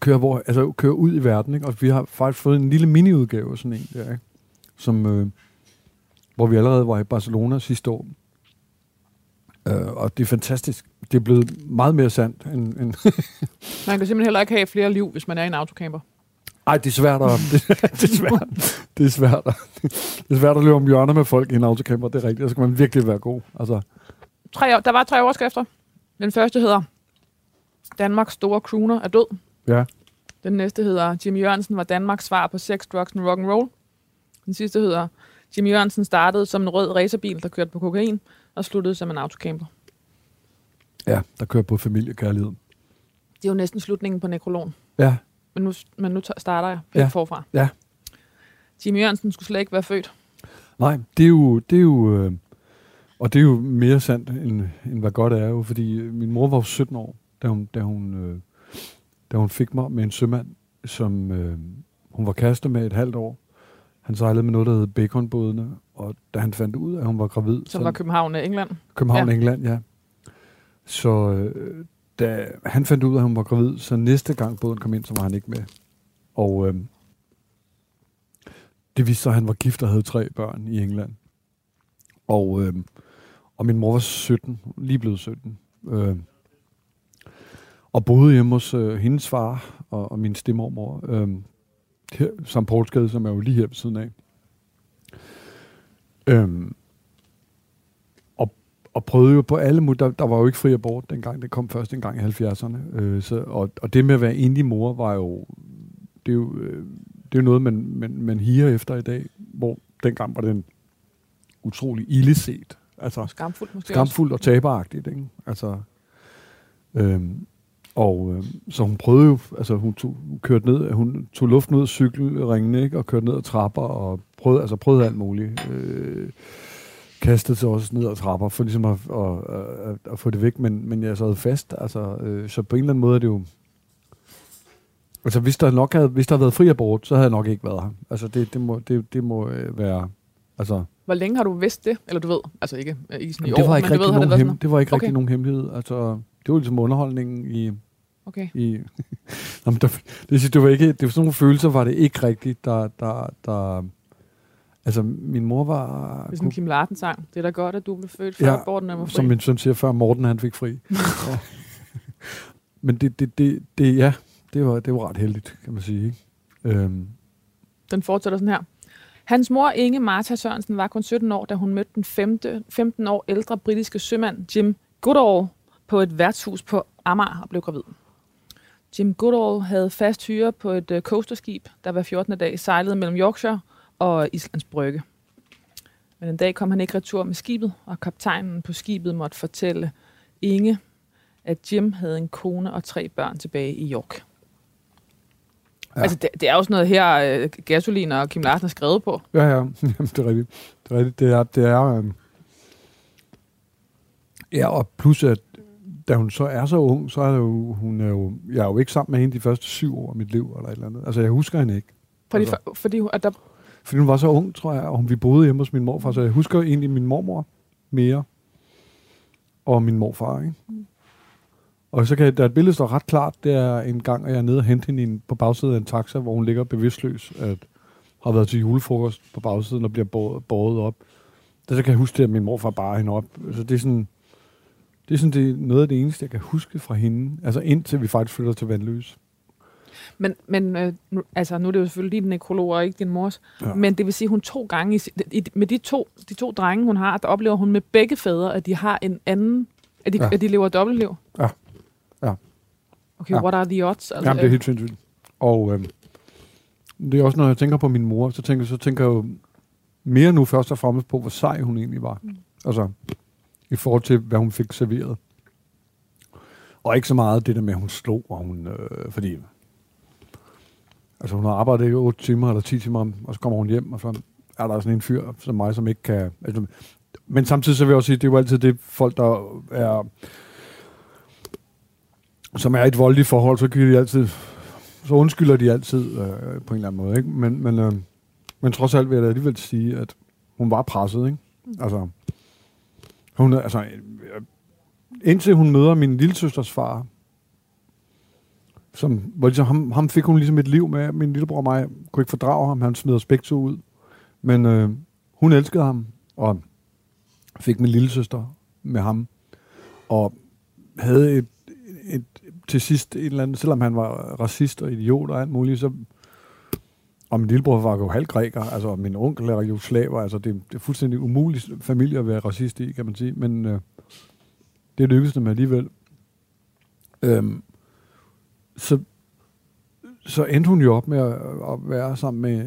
køre, hvor, altså, køre ud i verden. Ikke? Og vi har faktisk fået en lille miniudgave af sådan en der, ikke? Som, øh, hvor vi allerede var i Barcelona sidste år. Øh, og det er fantastisk. Det er blevet meget mere sandt end... end Man kan simpelthen heller ikke have flere liv, hvis man er i en autocamper. Ej, det er svært at... Det, det, er svært, det, er svært at, det er svært at løbe om hjørner med folk i en autocamper, det er rigtigt. Der skal man virkelig være god. Altså, Tre, der var tre overskrifter. Den første hedder, Danmarks store crooner er død. ja. Den næste hedder, Jimmy Jørgensen var Danmarks svar på sex, drugs and rock and roll. Den sidste hedder, Jimmy Jørgensen startede som en rød racerbil, der kørte på kokain, og sluttede som en autocamper. ja, der kører på familiekærlighed. Det er jo næsten slutningen på nekrologen. Ja, Men nu, men nu starter jeg Ja. ja. forfra. Ja. Jimmy Jørgensen skulle slet ikke være født. Nej, det er jo, det er jo øh, og det er jo mere sandt, end, end hvad godt er jo, fordi øh, min mor var jo 17 år, da hun, da hun, øh, da hun fik mig med en sømand, som øh, hun var kæreste med et halvt år. Han sejlede med noget, der hed Baconbådene, og da han fandt ud af, at hun var gravid, Som var København og England. København, Ja. England, ja. Så øh, da han fandt ud af, at hun var gravid, så næste gang båden kom ind, så var han ikke med. Og øh, det viste sig, at han var gift og havde tre børn i England. Og, øh, og min mor var 17, lige blevet 17. Øh, og boede hjemme hos øh, hendes far og, og min stemormor, øh, her, St. Poulsgade, som er jo lige her ved siden af. Øh, og prøvede jo på alle måder. Der, der var jo ikke fri abort dengang. Det kom først en gang i 70'erne. Øh, så, og, og det med at være enlig mor var jo... Det er jo, øh, det er jo noget, man, man, man higer efter i dag, hvor dengang var den utrolig illeset. Altså Skamfuldt måske skamfuldt og taberagtigt. Ikke? Altså, øhm, og øh, så hun prøvede jo, altså hun, tog, hun kørte ned, hun tog luften ud af cykelringene, ikke? og kørte ned ad trapper, og prøvede, altså prøvede alt muligt. Øh, kastede sig også ned ad trapper, for ligesom at, at, at, at få det væk, men, men jeg sad fast, altså, øh, så på en eller anden måde er det jo, altså hvis der nok havde, hvis der havde været fri abort, så havde jeg nok ikke været her. Altså det, det må, det, det må øh, være, altså, Hvor længe har du vidst det? Eller du ved, altså ikke, øh, ikke sådan i Jamen, år, det var ikke men du rigtig ved, har det nogen, været sådan det var ikke Okay. rigtig nogen hemmelighed. Altså, det var ligesom underholdningen i... Okay. i Nå, men der, det, det var ikke, det var sådan nogle følelser, var det ikke rigtigt, der, der, der altså min mor var, Det er sådan en Kim Larsen sang. Det er da godt, at du blev født, Ja, før aborten er var fri. som min søn siger, før Morten han fik fri. ja. Men det, det, det, det, ja, det var, det var ret heldigt, kan man sige. Ikke? Øhm, Den fortsætter sådan her. Hans mor Inge Martha Sørensen var kun 17 år, da hun mødte den 15, 15 år ældre britiske sømand Jim Goodall på et værtshus på Amager og blev gravid. Jim Goodall havde fast hyre på et uh, coasterskib, der hver 14. dag sejlede mellem Yorkshire og Islands Brygge. Men en dag kom han ikke retur med skibet, og kaptajnen på skibet måtte fortælle Inge, at Jim havde en kone og tre børn tilbage i York. Ja. Altså, det, det er jo sådan noget her, uh, Gasolin og Kim Larsen har skrevet på. ja, ja, Jamen, det er rigtigt. Det er rigtigt. Det er, det er øhm, ja, og plus at da hun så er så ung, så er det jo, hun er jo, jeg er jo ikke sammen med hende de første syv år af mit liv, eller et eller andet. Altså, jeg husker hende ikke. Fordi, Altså. for, fordi at der, Fordi hun var så ung, tror jeg, og hun, vi boede hjemme hos min morfar, så jeg husker egentlig min mormor mere, og min morfar, ikke? Og så kan jeg, der er et billede, der står ret klart, det er en gang, at jeg er nede og hente hende på bagsiden af en taxa, hvor hun ligger bevidstløs, at har været til julefrokost på bagsiden og bliver båret, båret op. Der så kan jeg huske det, at min morfar bare hende op. Så det er sådan, det er sådan det, er noget af det eneste, jeg kan huske fra hende. Altså indtil vi faktisk flytter til Vandløs. Men, men øh, nu, altså, nu er det jo selvfølgelig din nekrolog og ikke din mors. Ja. Men det vil sige, at hun to gange, i, i, med de to, de to drenge, hun har, der oplever hun med begge fædre, at de har en anden At de, Ja. ja. at de lever dobbeltliv? Ja. Ja. Okay, Ja. what are the odds? Altså, Jamen, det er helt sindssygt. Og øh, det er også, når jeg tænker på min mor, så tænker, så tænker jeg jo mere nu først og fremmest på, hvor sej hun egentlig var. Mm. Altså, i forhold til, hvad hun fik serveret. Og ikke så meget det der med, at hun slog, og hun, øh, fordi altså hun har arbejdet i 8 timer eller 10 timer, og så kommer hun hjem, og så er der sådan en fyr som mig, som ikke kan... Altså, men samtidig så vil jeg også sige, det er jo altid det folk, der er som er et voldeligt forhold, så kan de altid, så undskylder de altid øh, på en eller anden måde, ikke? Men, men, øh, men trods alt vil jeg da alligevel sige, at hun var presset, ikke? Altså, hun, altså, indtil hun møder min lille søsters far, som, hvor ligesom, ham, ham fik hun ligesom et liv med, min lillebror og mig kunne ikke fordrage ham, han smed os begge to ud, men øh, hun elskede ham, og fik min lille søster med ham, og havde et, et, til sidst en eller anden, selvom han var racist og idiot og alt muligt, så og min lillebror var jo halv græker, altså og min onkel er jo slaver, altså det, det er fuldstændig umuligt familie at være racist i, kan man sige, men øh, det lykkedes dem alligevel. Øhm, så, så endte hun jo op med at, at være sammen med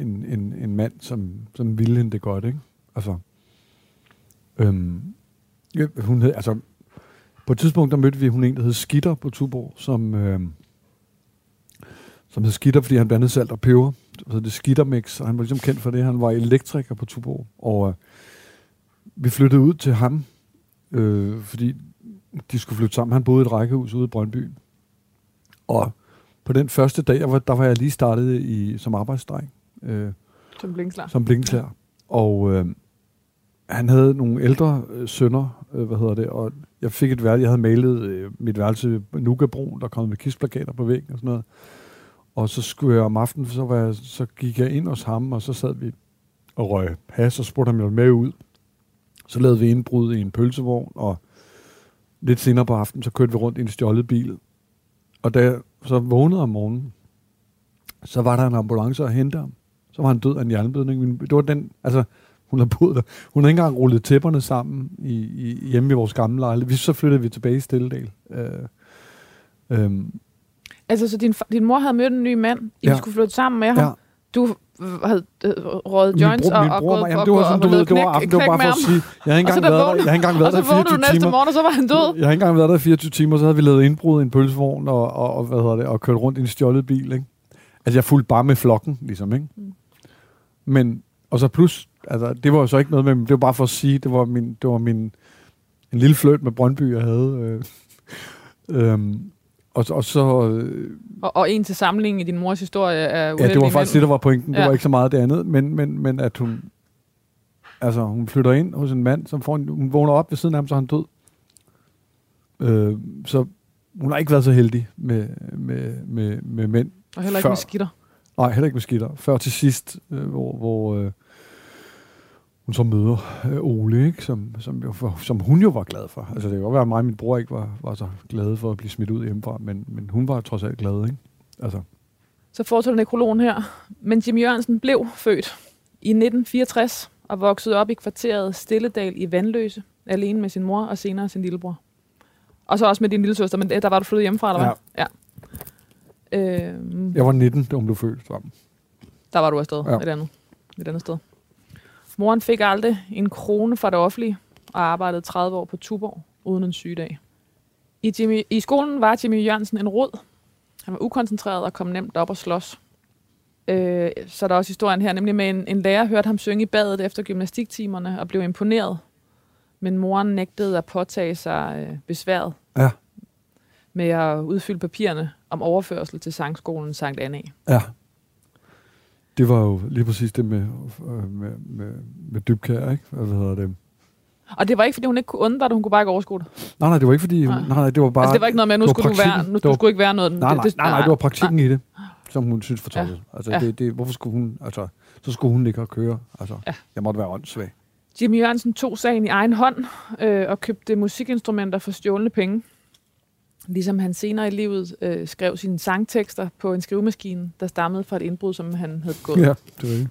en, en, en, mand, som, som ville hende det godt, ikke? Altså, øhm, ja, hun hed, altså, på et tidspunkt, der mødte vi hun en, der hed Skitter på Tuborg, som, øhm, som hed Skitter, fordi han blandede salt og peber. Det det Skittermix, og han var ligesom kendt for det. Han var elektriker på Tuborg, og øh, vi flyttede ud til ham, øh, fordi de skulle flytte sammen. Han boede i et rækkehus ude i Brøndby. Og på den første dag, var, der var jeg lige startet i, som arbejdsdreng. Øh, Som blinkslag. som blinklær. Og øh, han havde nogle ældre øh, sønner, øh, hvad hedder det, og jeg fik et værelse, jeg havde malet øh, mit værelse Nugabrun, der kom med kistplakater på væggen og sådan noget. Og så skulle jeg om aftenen, så, var jeg, så gik jeg ind hos ham, og så sad vi og røg has, og spurgte ham, jeg med ud. Så lavede vi indbrud i en pølsevogn, og lidt senere på aftenen, så kørte vi rundt i en stjålet bil. Og da jeg så vågnede om morgenen, så var der en ambulance og hente ham. Så var han død af en hjerneblødning. Min- Det var den, altså, hun har boet der. Hun har ikke engang rullet tæpperne sammen i, i, hjemme i vores gamle lejlighed. Vi, så flyttede vi tilbage i Stilledal. Øh, øhm, Altså, så din, din mor havde mødt en ny mand, I ja. skulle flytte sammen med ham. ja. Du havde øh, Min joints bror- og, min og bror, gået jamen, og, det var og, sådan, og du ved, det var, aften, det var bare for at sige, jeg har ikke Og så engang været der, jeg har ikke engang været Og der så i vågnede du 24 næste timer. morgen, og så var han død. Jeg har ikke engang været der i 24 timer, så havde vi lavet indbrud i en pølsevogn og, og, og, hvad hedder det, og kørt rundt i en stjålet bil. Ikke? Altså, jeg fulgte bare med flokken, ligesom. Ikke? Mm. Men, og så plus, altså, det var jo så ikke noget med, det var bare for at sige, det var min, det var min, en lille fløjt med Brøndby, jeg havde. Øh, øhm, og, og så, øh, Og, og en til sammenligning i din mors historie er ja, det var faktisk det, der var pointen. Det Ja. var ikke så meget det andet, men, men, men at hun, altså, hun flytter ind hos en mand, som får en, hun vågner op ved siden af ham, så er han død. Øh, så hun har ikke været så heldig med, med, med, med mænd. Og heller ikke før. med skitter. Nej, heller ikke med skitter. Før til sidst, øh, hvor, hvor øh, hun så møder øh, Ole, ikke? Som, som, jo, var- som hun jo var glad for. Altså det kan godt være, at mig og min bror ikke var, var så glade for at blive smidt ud hjemmefra, men, men hun var trods alt glad, ikke? Altså, Så fortsætter nekrologen her. Men Jim Jørgensen blev født i 1964 og voksede op i kvarteret Stilledal i Vandløse, alene med sin mor og senere sin lillebror. Og så også med din lille søster, men der var du flyttet hjemmefra, eller hvad? Ja. Øhm, jeg var 19, da hun blev født sammen. Der var du afsted Ja. ja. et, andet, et andet sted. Moren fik aldrig en krone fra det offentlige og arbejdede 30 år på Tuborg uden en sygedag. I, Jimmy, I skolen var Jimmy Jørgensen en rod. Han var ukoncentreret og kom nemt op og slås. Øh, så er der også historien her, nemlig med en, en lærer hørte ham synge i badet efter gymnastiktimerne og blev imponeret. Men moren nægtede at påtage sig øh, besværet Ja. med at udfylde papirerne om overførsel til sangskolen Sankt Anna. Ja. Det var jo lige præcis det med, øh, med, med, med dybkær, ikke? Hvad hedder det? Og det var ikke, fordi hun ikke kunne undre det, hun kunne bare ikke overskue det. Nej, nej, det var ikke fordi... Nej, Nej. nej det var bare... altså, det var ikke noget med, at nu skulle du være, nu var- du skulle ikke være noget. Nej, nej, det, nej, nej, det var praktikken nej. i det, som hun synes fortolkede. Ja. Altså, Ja. det, det, hvorfor skulle hun... Altså, så skulle hun ikke og køre. Altså, Ja. jeg måtte være åndssvag. Jimmy Jørgensen tog sagen i egen hånd øh, og købte musikinstrumenter for stjålne penge. Ligesom han senere i livet øh, skrev sine sangtekster på en skrivemaskine, der stammede fra et indbrud, som han havde gået. Ja, det var det.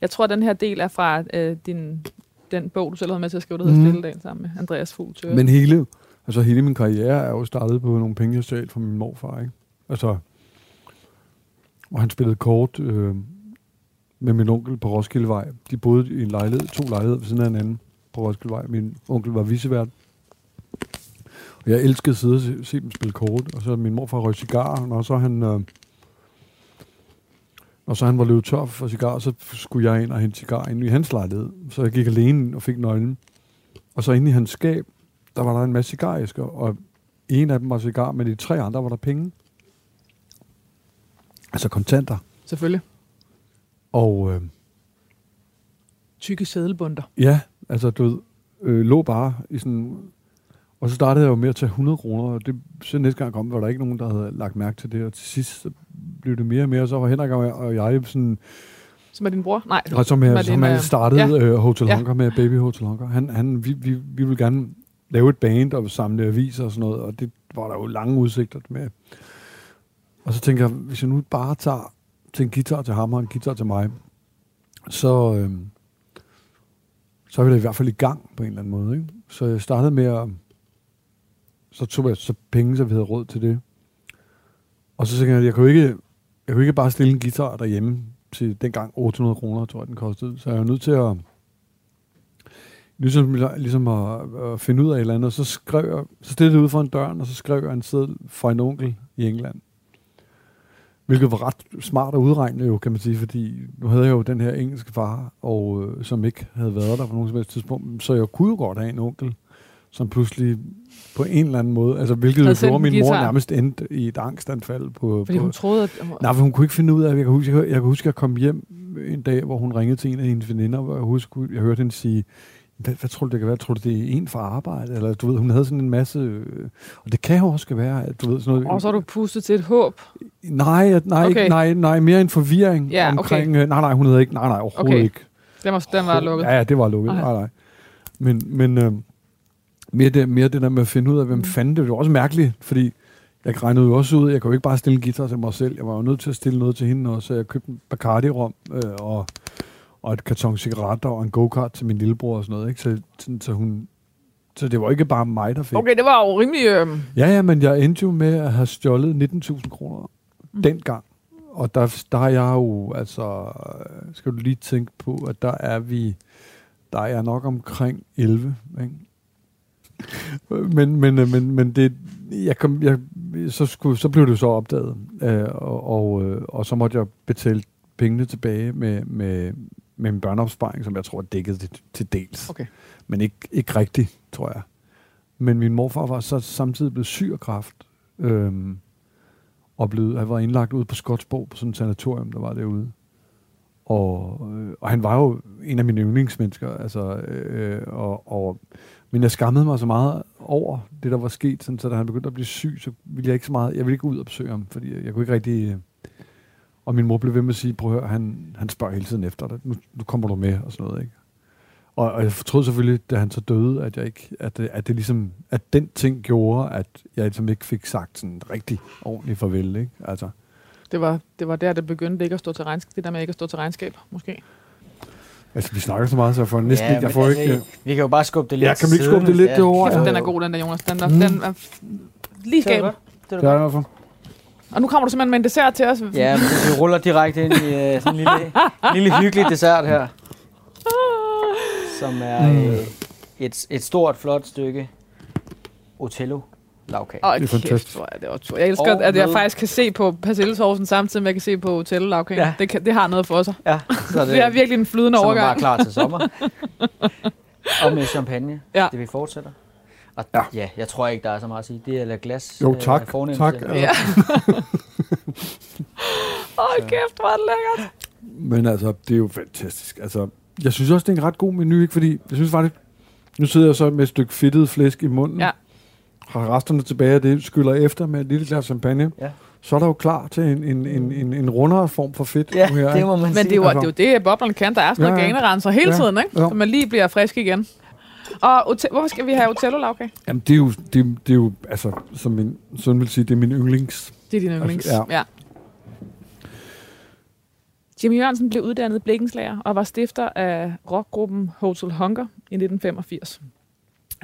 Jeg tror, at den her del er fra øh, din den bog, du selv havde med til at skrive, der hedder mm. Stilledagen sammen med Andreas Fugl Tøre. Men hele, altså hele min karriere er jo startet på nogle penge, jeg stjal fra min morfar, ikke? Altså, og han spillede kort øh, med min onkel på Roskildevej. De boede i en lejlighed, to lejligheder ved siden af hinanden på Roskildevej. Min onkel var visevært. Jeg elskede at sidde og se, se dem spille kort. Og så min morfar røg cigar, og så han... Øh, og så han var løbet tør for cigar, så skulle jeg ind og hente cigar ind i hans lejlighed. Så jeg gik alene og fik nøglen. Og så inde i hans skab, der var der en masse cigaræsker, og en af dem var cigar, men de tre andre var der penge. Altså kontanter. Selvfølgelig. Og øh, Tykke sædelbunter. ja, altså du ved, øh, lå bare i sådan... Og så startede jeg jo med at tage 100 kroner, og det, så næste gang kom, var der ikke nogen, der havde lagt mærke til det. Og til sidst så blev det mere og mere, og så var Henrik og jeg, og jeg sådan... Som er din bror? Nej. Og som, jeg, som din, øh, startede ja. øh, Hotel Ja. Honker med Baby Hotel Honker. Han, han, vi, vi, vi ville gerne lave et band og samle aviser og sådan noget, og det var der jo lange udsigter med. Og så tænker jeg, hvis jeg nu bare tager til en guitar til ham og en guitar til mig, så, øh, så er vi da i hvert fald i gang på en eller anden måde. Ikke? Så jeg startede med at, så tog jeg så penge, så vi havde råd til det. Og så tænkte jeg, jeg kunne ikke, jeg kunne ikke bare stille en guitar derhjemme til dengang 800 kroner, tror jeg, den kostede. Så jeg er nødt til at ligesom, ligesom at, at, finde ud af et eller andet. Og så skrev jeg, så stillede jeg ud for en dør, og så skrev jeg en seddel fra en onkel i England. Hvilket var ret smart at udregne jo, kan man sige, fordi nu havde jeg jo den her engelske far, og, øh, som ikke havde været der på nogen som helst tidspunkt. Så jeg kunne jo godt have en onkel, som pludselig på en eller anden måde, altså hvilket jo gjorde, min mor guitar. nærmest endte i et angstanfald på, Fordi på, hun troede, at... Nej, for hun kunne ikke finde ud af, jeg kan huske, jeg, jeg kan huske, at jeg kom hjem en dag, hvor hun ringede til en af hendes veninder, hvor jeg husker, jeg hørte hende sige, hvad, hvad tror du, det kan være? Tror du, det er en fra arbejde? Eller du ved, hun havde sådan en masse, øh, og det kan jo også være, at du ved sådan noget. Og så har du pustet til et håb. Nej, nej, Okay. okay. nej, nej, mere en forvirring Ja, okay. omkring, øh, nej, nej, hun havde ikke, nej, nej, overhovedet Okay. ikke. Den var, den var lukket. Ja, ja, det var lukket. Nej. Nej, nej. Men, men øh, mere, det, mere det der med at finde ud af, hvem Mm. fanden det var også mærkeligt, fordi jeg regnede jo også ud, jeg kunne jo ikke bare stille en guitar til mig selv. Jeg var jo nødt til at stille noget til hende også, så jeg købte en Bacardi-rom øh, og, og et karton cigaretter og en go-kart til min lillebror og sådan noget. Ikke? Så, så, så, hun, så det var ikke bare mig, der fik. Okay, det var jo rimelig... Øh, Ja, ja, men jeg endte jo med at have stjålet 19.000 kroner Mm. dengang. Og der, der er jeg jo, altså, skal du lige tænke på, at der er vi, der er nok omkring 11, ikke? Men, men, øh, men, men det, jeg kom, jeg, så, skulle, så blev det så opdaget, øh, og, og, øh, og så måtte jeg betale pengene tilbage med, med, med en børneopsparing, som jeg tror dækkede det til dels. Okay. Men ikke, ikke rigtigt, tror jeg. Men min morfar var så samtidig blevet syg af kræft, øhm, og blevet, han var indlagt ude på Skotsborg på sådan et sanatorium, der var derude. Og, øh, og han var jo en af mine yndlingsmennesker, altså, øh, og, og, men jeg skammede mig så meget over det, der var sket, sådan, så da han begyndte at blive syg, så ville jeg ikke så meget, jeg ville ikke ud og besøge ham, fordi jeg, jeg kunne ikke rigtig, øh, og min mor blev ved med at sige, prøv at høre, han, han spørger hele tiden efter dig, nu, nu kommer du med, og sådan noget, ikke? Og, og jeg fortrød selvfølgelig, da han så døde, at jeg ikke, at, det, at det ligesom, at den ting gjorde, at jeg ligesom ikke fik sagt sådan rigtig ordentligt farvel, ikke? Altså, det, var, det var der, det begyndte ikke at stå til regnskab. Det der med ikke at stå til regnskab, måske altså vi snakker så meget, så jeg får næsten, ja, jeg får altså, ikke... øh, Vi kan jo bare skubbe det lidt Ja, kan vi ikke skubbe det lidt derover? Kæft, Ja. den er god, den der, Jonas. Den, der, Mm. den er lige Det er skab. godt. Det er Det i hvert fald. Og nu kommer du simpelthen med en dessert til os. Ja, men vi ruller direkte ind i uh, sådan en lille, lille hyggelig dessert her. Som er Mm. øh, et, et stort, flot stykke Otello lavkage. Åh, Det er kæft, fantastisk. hvor er det også Jeg elsker, Og at jeg med- faktisk kan se på persillesovsen samtidig med, at jeg kan se på hotellavkagen. Ja. Det, kan, det har noget for sig. Ja, så Det er virkelig en flydende så er overgang. bare klar til sommer. og med champagne, Ja. det vi fortsætter. Og Ja. ja. jeg tror ikke, der er så meget at sige. Det er la glas. Jo, øh, tak. fornemmelse. tak. Ja. Åh, kæft, hvor er det lækkert. Men altså, det er jo fantastisk. Altså, jeg synes også, det er en ret god menu, ikke? Fordi jeg synes faktisk, nu sidder jeg så med et stykke fedtet flæsk i munden. Ja. Har resterne tilbage af det, skyller efter med et lille glas champagne. Ja. Så er der jo klar til en, en, en, en, en rundere form for fedt. Ja, her, det må man Men sige. det er, jo, Altså- det er jo det, boblerne kan. Der er sådan noget Ja, ja. ganerenser hele Ja, tiden, ikke? ja. Så man lige bliver frisk igen. Og hotel, hvorfor skal vi have Otello-lavkage? Jamen, det er jo, det, er- det er jo altså, som min søn vil sige, det er min yndlings. Det er din yndlings. Altså, ja. ja. Jimmy Jørgensen blev uddannet blikkenslager og var stifter af rockgruppen Hotel Hunger i 1985.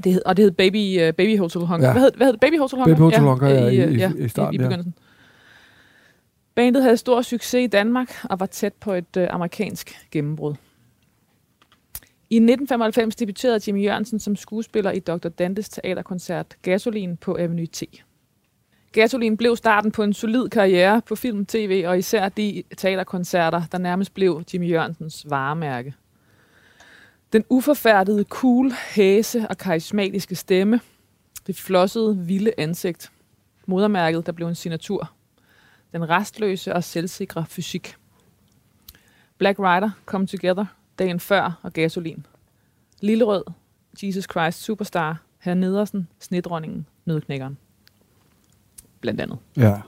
Det hed, og det hed Baby, uh, Baby Hotel Hunger. Ja. Hvad, hed, hvad hed det? Baby Hotel Hunger? Baby Hotel Hunger, ja, i- øh, i- i starten, i, i ja. begyndelsen. Bandet havde stor succes i Danmark og var tæt på et uh, amerikansk gennembrud. I 1995 debuterede Jimmy Jørgensen som skuespiller i Dr. Dantes teaterkoncert Gasolin på Avenue T. Gasolin blev starten på en solid karriere på film, tv og især de teaterkoncerter, der nærmest blev Jimmy Jørgensens varemærke. Den uforfærdede, cool, hæse og karismatiske stemme, det flossede, vilde ansigt, modermærket, der blev en signatur, den restløse og selvsikre fysik. Black Rider, Come Together, dagen før og Gasolin. Lillerød, Jesus Christ Superstar, Herr Nedersen, Snedronningen, Nødknækkeren. Blandt andet. Ja.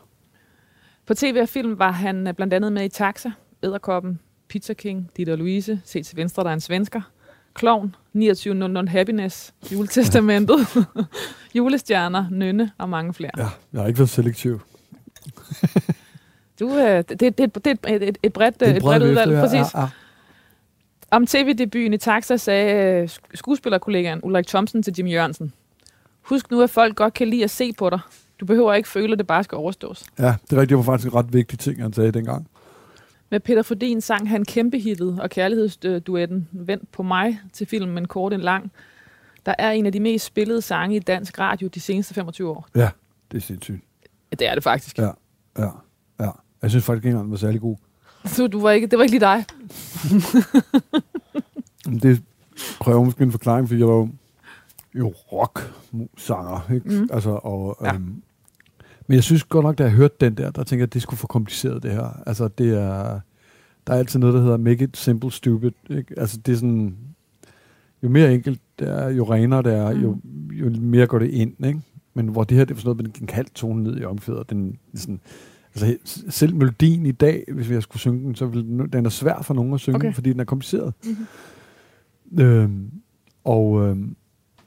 På tv og film var han øh, blandt andet med i Taxa, Æderkoppen, Pizza King, Ditte og Louise, Se til venstre, der er en svensker, Klovn, 2900 Happiness, Juletestamentet, Julestjerner, Nynne og mange flere. ja. Jeg har ikke været selektiv. Du, øh, det, det, det, det er et, et, et bredt, Det er et bredt vifte, udvalg, ja, præcis. Ja, ja. Om tv-debuten i Taxa sagde øh, sk- skuespillerkollegaen Ulrik Thomsen til Jimmy Jørgensen. Husk nu, at folk godt kan lide at se på dig. Du behøver ikke føle, at det bare skal overstås. ja, det er rigtigt. Det var faktisk en ret vigtig ting, han sagde dengang. Med Peter Fordin sang han kæmpehittet og kærlighedsduetten Vent på mig til filmen En kort en lang. Der er en af de mest spillede sange i dansk radio de seneste 25 år. Ja, det er sindssygt. Ja, det er det faktisk. Ja, ja, ja. Jeg synes faktisk ikke engang, den var særlig god. Så du var ikke, det var ikke lige dig. Det kræver måske en forklaring, fordi jeg var jo, rock-sanger, ikke? Mhm. Altså, og, Ja. øhm, men jeg synes godt nok, da jeg hørte den der, der tænker jeg, at det skulle for kompliceret, det her. Altså, det er... Der er altid noget, der hedder make it simple stupid. Ikke? Altså, det er sådan... Jo mere enkelt det er, jo renere det er, jo, jo mere går det ind, ikke? Men hvor det her, det er sådan noget med en kald tone ned i omkvædet, den sådan... Altså, selv melodien i dag, hvis jeg skulle synge den, så ville den, den er svær for nogen at synge, Okay. fordi den er kompliceret. Mhm. Øhm, og øhm,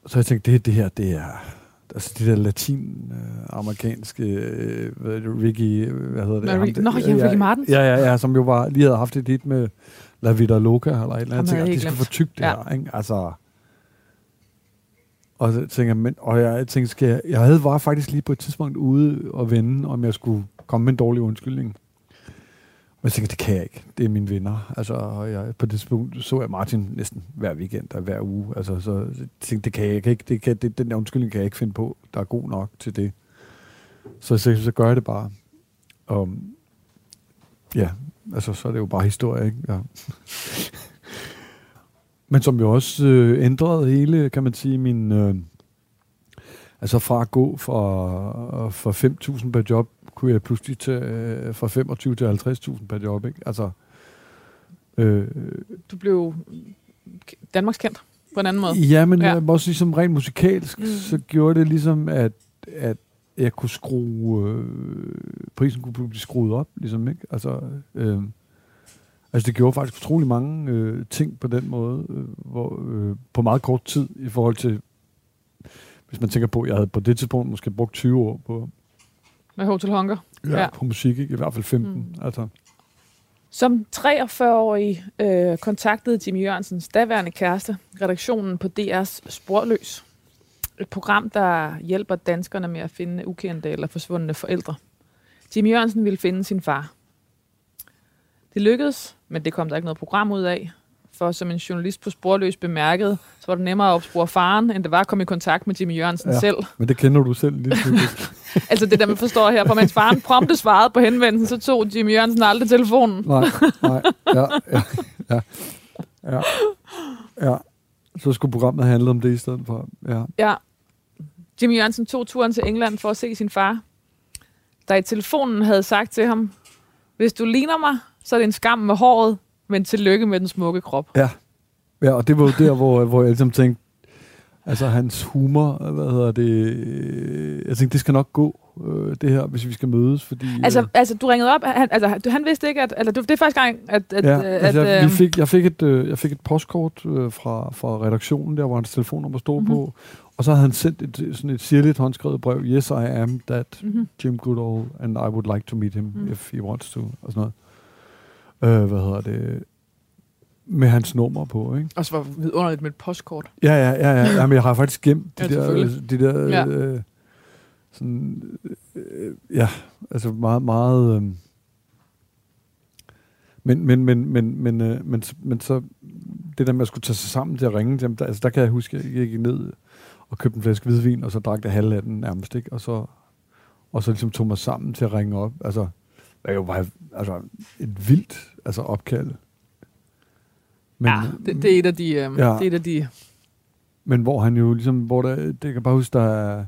så jeg tænkte, det, det her, det er... Altså de der latin-amerikanske, øh, hvad det, Ricky, øh, hvad hedder det? Marie- Ham der- Nå, ja, Ricky Martin. Ja, ja, ja, som jo var, lige havde haft et hit med La Vida Loca, eller et eller andet. Ham helt skal glemt. få tykt det Ja. her, ikke? Altså... Og så tænker men, og jeg tænkte, skal jeg, jeg havde var faktisk lige på et tidspunkt ude og vende, om jeg skulle komme med en dårlig undskyldning. Men jeg tænkte, det kan jeg ikke. Det er mine venner. Altså, og jeg, på det tidspunkt så jeg Martin næsten hver weekend og hver uge. Altså, så jeg tænkte, det kan jeg ikke. Det kan, det, den der undskyldning kan jeg ikke finde på, der er god nok til det. Så, så, så gør jeg det bare. Og ja, altså, så er det jo bare historie, ikke? Ja. Men som jo også øh, ændrede hele, kan man sige, min... Øh, altså fra at gå fra, øh, fra 5.000 per job, kunne jeg pludselig tage øh, fra 25 til 50.000 per job, ikke? Altså, øh, Du blev Danmarks kendt på en anden måde. ja, men Ja. jeg må også sige, som rent musikalsk, mm. så gjorde det ligesom, at, at jeg kunne skrue, øh, prisen kunne blive skruet op, ligesom, ikke? Altså, øh, altså det gjorde faktisk utrolig mange øh, ting på den måde, øh, hvor, øh, på meget kort tid i forhold til, hvis man tænker på, at jeg havde på det tidspunkt måske brugt 20 år på, Med Hotel Hunger. ja. Ja. på musik, ikke? i hvert fald 15. Mm. Altså, Som 43-årig øh, kontaktede Jimmy Jørgensens daværende kæreste redaktionen på DR's Sporløs. Et program, der hjælper danskerne med at finde ukendte eller forsvundne forældre. Jimmy Jørgensen ville finde sin far. Det lykkedes, men det kom der ikke noget program ud af. For som en journalist på Sporløs bemærkede, så var det nemmere at opspore faren, end det var at komme i kontakt med Jimmy Jørgensen ja. Selv. men det kender du selv lidt. Altså det der, man forstår her, for mens faren prompte svarede på henvendelsen, så tog Jimmy Jørgensen aldrig telefonen. nej, nej, ja, ja, ja, ja, ja. Så skulle programmet handle om det i stedet for. Ja. Ja. Jimmy Jørgensen tog turen til England for at se sin far, der i telefonen havde sagt til ham, hvis du ligner mig, så er det en skam med håret, men tillykke med den smukke krop. Ja, ja og det var jo der, hvor, hvor jeg ligesom tænkte, altså hans humor, hvad hedder det, øh, jeg tænkte, det skal nok gå, øh, det her, hvis vi skal mødes, fordi... Altså, øh, altså du ringede op, han, altså, du- han vidste ikke, at, altså, det, det er første gang, at, at, ja, øh, altså, at jeg, øh, vi fik, jeg, fik et, øh, jeg fik et postkort øh, fra, fra redaktionen, der hvor hans telefonnummer stod Mhm. mm-hmm. på, og så havde han sendt et, sådan et sirligt håndskrevet brev, Yes, I am that mhm. Jim Goodall, and I would like to meet him, Mm. mm. if he wants to, og sådan noget. Øh, hvad hedder det, med hans nummer på, ikke? Og så var vidunderligt med et postkort. Ja, ja, ja, ja. Jamen, jeg har faktisk gemt de Ja, der, selvfølgelig. de der Ja. øh, sådan, øh, ja, altså meget, meget, øh, men, men, men, men, men, øh, men, men så, det der med at skulle tage sig sammen til at ringe til dem, der, altså der kan jeg huske, at jeg gik ned og købte en flaske hvidvin, og så drak det halv af den nærmest, ikke? Og så, og så ligesom tog mig sammen til at ringe op. Altså, det jo var altså, et vildt altså, opkald. Men, ja, det, det, er et af de... Øh, Ja. Det er et af de Men hvor han jo ligesom, hvor der, det kan jeg bare huske, der er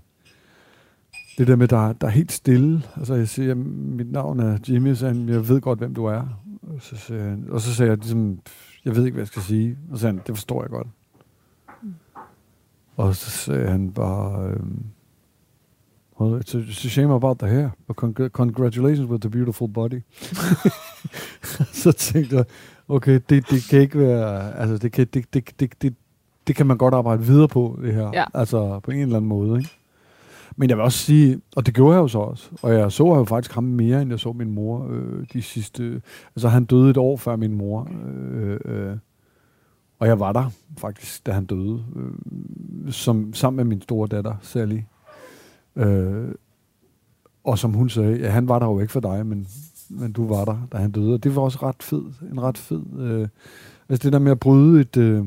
det der med, der, der er helt stille. Altså jeg siger, mit navn er Jimmy, så han, jeg ved godt, hvem du er. Og så, han, og så sagde jeg ligesom, jeg ved ikke, hvad jeg skal sige. Og så sagde han, det forstår jeg godt. Og så sagde han bare, øhm, "Well, it's, a, it's a shame about the hair, but congr- congratulations with the beautiful body. så tænkte jeg, okay, det, det kan ikke være, altså det kan, det, det, det, det, det kan man godt arbejde videre på, det her. Ja. Altså på en eller anden måde, ikke? Men jeg vil også sige, og det gjorde jeg jo så også, og jeg så jo faktisk ham mere, end jeg så min mor øh, de sidste... Altså han døde et år før min mor, øh, øh, og jeg var der faktisk, da han døde, øh, som, sammen med min store datter, Sally. Øh, og som hun sagde, ja, han var der jo ikke for dig, men, men du var der, da han døde. Og det var også ret fed, en ret fed... Øh, altså det der med at bryde et... Øh,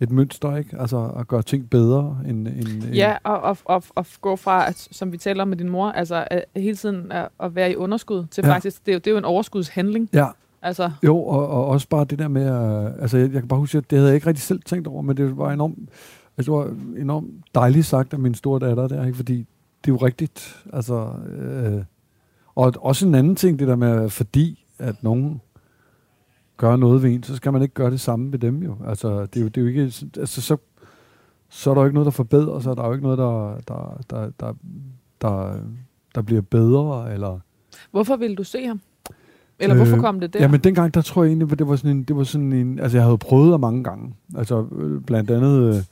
et mønster, ikke? Altså at gøre ting bedre end... end Ja, og, og, og, og gå fra, at, som vi taler om med din mor, altså at hele tiden at, at være i underskud, til Ja. faktisk, det er, jo, det er jo en overskudshandling. Ja, Altså, jo, og, og også bare det der med, at, altså jeg, jeg kan bare huske, at det havde jeg ikke rigtig selv tænkt over, men det var enormt, altså det var enormt dejligt sagt af min store datter der, ikke? fordi det er jo rigtigt, altså, øh, og også en anden ting, det der med, fordi at nogen gør noget ved en, så skal man ikke gøre det samme ved dem jo, altså det er jo, det er jo ikke, altså så, så er der jo ikke noget, der forbedrer sig, der er jo ikke noget, der, der, der, der, der, der bliver bedre, eller... hvorfor ville du se ham? Eller øh, hvorfor kom det der? Jamen dengang, der tror jeg egentlig, at det var sådan en, det var sådan en, altså jeg havde prøvet det mange gange. Altså øh, blandt andet øh,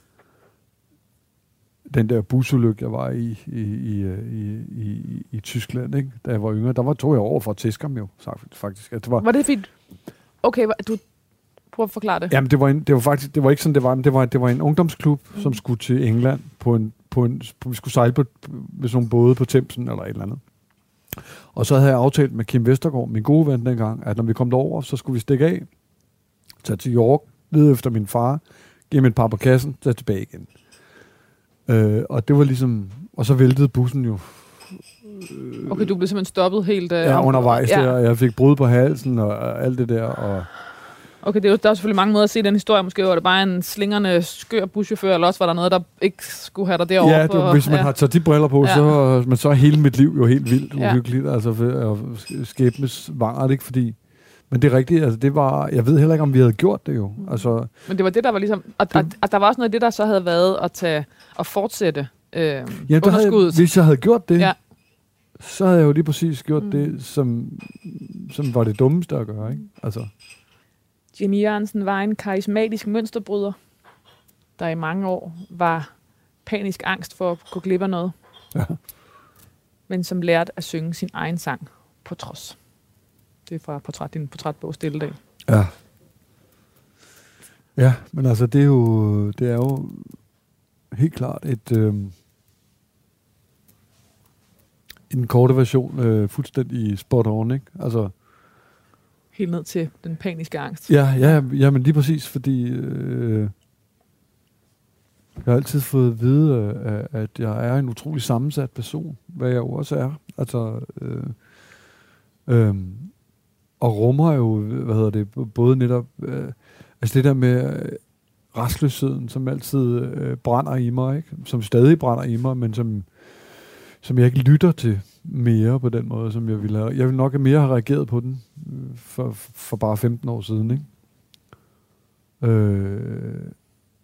den der busulykke, jeg var i i, i, i, i, i Tyskland, ikke? da jeg var yngre. Der var, tog jeg over for ham jo, faktisk. Det var, Var det fint? Okay, du prøv at forklare det. Jamen, det var, en, det var faktisk, det var ikke sådan, det var, men det var, det var en ungdomsklub, mm. Som skulle til England på en, på en, på, vi skulle sejle på, med sådan nogle både på Thamesen eller et eller andet. Og så havde jeg aftalt med Kim Vestergaard, min gode ven dengang, at når vi kom derover, så skulle vi stikke af, tage til York, lede efter min far, give ham et par på kassen, tage tilbage igen. Øh, og det var ligesom, og så væltede bussen jo Okay, du blev simpelthen stoppet helt... Øh, ja, undervejs ja. der, og jeg fik brud på halsen og, og alt det der, og Okay, det er jo, der er selvfølgelig mange måder at se den historie. Måske var det bare en slingrende, skør buschauffør, eller også var der noget, der ikke skulle have dig derovre. Ja, det, på, hvis man ja. har taget de briller på, Ja. så, men så er hele mit liv jo helt vildt Ja. uhyggeligt. Altså, for- skæbnes vangert, ikke? Fordi, men det er rigtigt, altså det var, jeg ved heller ikke, om vi havde gjort det jo. Mm. Altså, Men det var det, der var ligesom... Og, og, og der var også noget af det, der så havde været at, tage, at fortsætte øh, ja, der havde, underskuddet. hvis jeg havde gjort det, Ja. så havde jeg jo lige præcis gjort mm. det, som, som var det dummeste at gøre, ikke? Altså, Jimmy Jørgensen var en karismatisk mønsterbryder, der i mange år var panisk angst for at gå glip af noget, ja. men som lærte at synge sin egen sang på trods. Det er fra portræt, din portrætbog Stilledag. Ja. Ja, men altså, det er jo, det er jo helt klart et... Øh, i den korte version øh, fuldstændig spot on, ikke? Altså, Helt ned til den paniske angst. ja, ja, ja, men lige præcis, fordi øh, jeg har altid fået at vide, øh, at jeg er en utrolig sammensat person, hvad jeg jo også er. Altså, øh, øh, og rummer jo, hvad hedder det, både netop, øh, altså det der med restløsheden, som altid øh, brænder i mig, ikke? som stadig brænder i mig, men som, som jeg ikke lytter til mere på den måde, som jeg ville have. Jeg ville nok mere have reageret på den øh, for, for bare 15 år siden, ikke? Øh,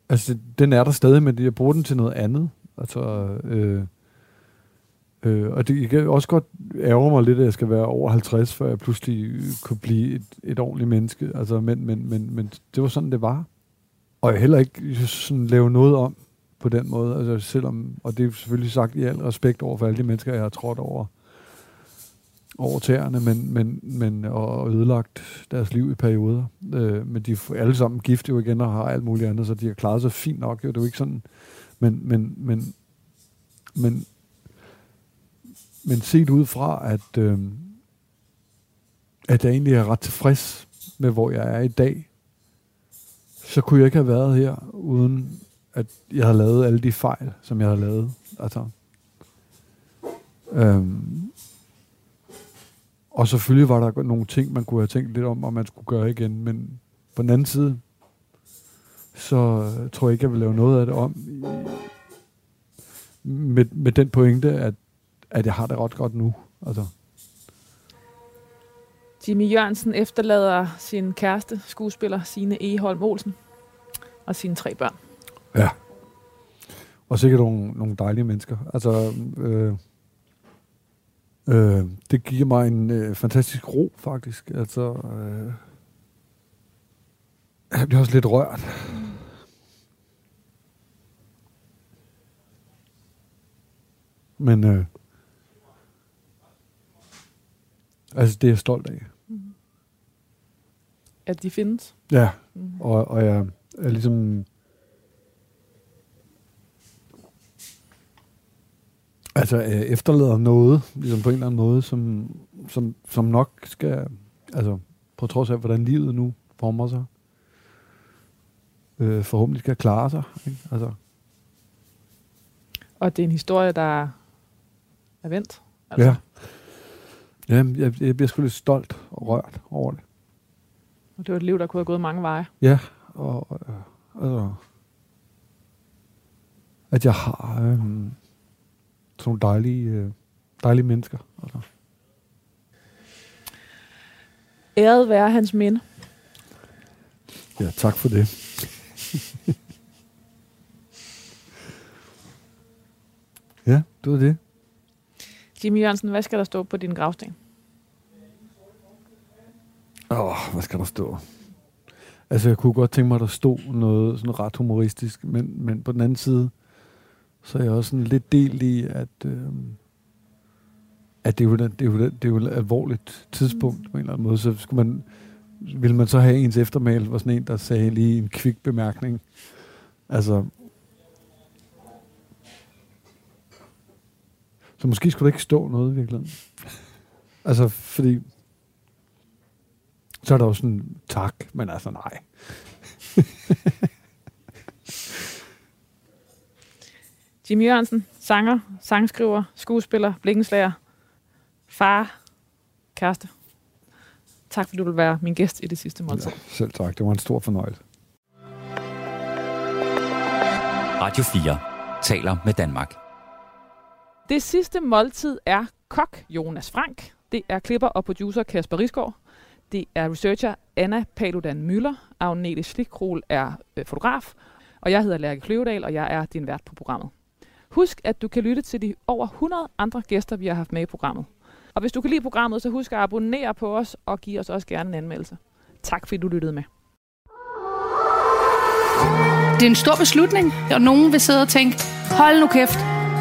altså, den er der stadig, men jeg bruger den til noget andet. Altså, øh, øh, og det jeg kan også godt ærger mig lidt, at jeg skal være over 50, før jeg pludselig kunne blive et, et ordentligt menneske. Altså, men, men, men, men det var sådan, det var. Og jeg heller ikke sådan lave noget om på den måde. Altså, selvom, og det er selvfølgelig sagt i al respekt over for alle de mennesker, jeg har trådt over over tæerne, men, men, men, og ødelagt deres liv i perioder. Øh, men de er alle sammen gift jo igen og har alt muligt andet, så de har klaret sig fint nok. Jo. Det er jo ikke sådan, men, men, men, men, men set ud fra, at, øh, at jeg egentlig er ret tilfreds med, hvor jeg er i dag, så kunne jeg ikke have været her, uden at jeg har lavet alle de fejl, som jeg har lavet. Altså, øhm, og selvfølgelig var der nogle ting, man kunne have tænkt lidt om, om man skulle gøre igen, men på den anden side, så øh, tror jeg ikke, jeg vil lave noget af det om i, med, med den pointe, at, at jeg har det ret godt nu. Altså. Jimmy Jørgensen efterlader sin kæreste, skuespiller Sine Eholm Olsen, og sine tre børn. Ja. Og sikkert nogle, nogle dejlige mennesker. Altså, øh, øh, det giver mig en øh, fantastisk ro, faktisk. Altså, øh, jeg bliver også lidt rørt. Men øh, altså, det er jeg stolt af. At de findes. Ja, Mm. og, og jeg er ligesom... Altså, jeg efterlader noget, ligesom på en eller anden måde, som, som, som nok skal, altså på trods af, hvordan livet nu former sig, øh, forhåbentlig skal klare sig. Ikke? Altså, Og det er en historie, der er vendt. Altså. ja. Ja, jeg, jeg bliver sgu lidt stolt og rørt over det. Og det var et liv, der kunne have gået mange veje. Ja, og øh, altså, at jeg har øh, sådan nogle dejlige, øh, dejlige mennesker. Altså. Æret være hans minde. Ja, tak for det. ja, det var det. Jimmy Jørgensen, hvad skal der stå på din gravsten? Åh, oh, hvad skal der stå? Altså, jeg kunne godt tænke mig, at der stod noget sådan ret humoristisk, men, men på den anden side, så er jeg også sådan lidt del i, at, øh, at det, er jo, det, er jo, det er jo et alvorligt tidspunkt på en eller anden måde. Så skulle man, ville man så have ens eftermæl, var sådan en, der sagde lige en kvik bemærkning. Altså, så måske skulle der ikke stå noget i virkeligheden. altså, fordi så er der jo sådan, tak, men altså nej. Jimmy Jørgensen, sanger, sangskriver, skuespiller, blikkenslager, far, kæreste. Tak fordi du vil være min gæst i det sidste måltid. Ja, selv tak, det var en stor fornøjelse. Radio 4 taler med Danmark. Det sidste måltid er kok Jonas Frank. Det er klipper og producer Kasper Risgaard. Det er researcher Anna Paludan Møller. Agnete Schlikrol er øh, fotograf. Og jeg hedder Lærke Kløvedal, og jeg er din vært på programmet. Husk, at du kan lytte til de over 100 andre gæster, vi har haft med i programmet. Og hvis du kan lide programmet, så husk at abonnere på os og give os også gerne en anmeldelse. Tak fordi du lyttede med. Det er en stor beslutning, og nogen vil sidde og tænke, hold nu kæft,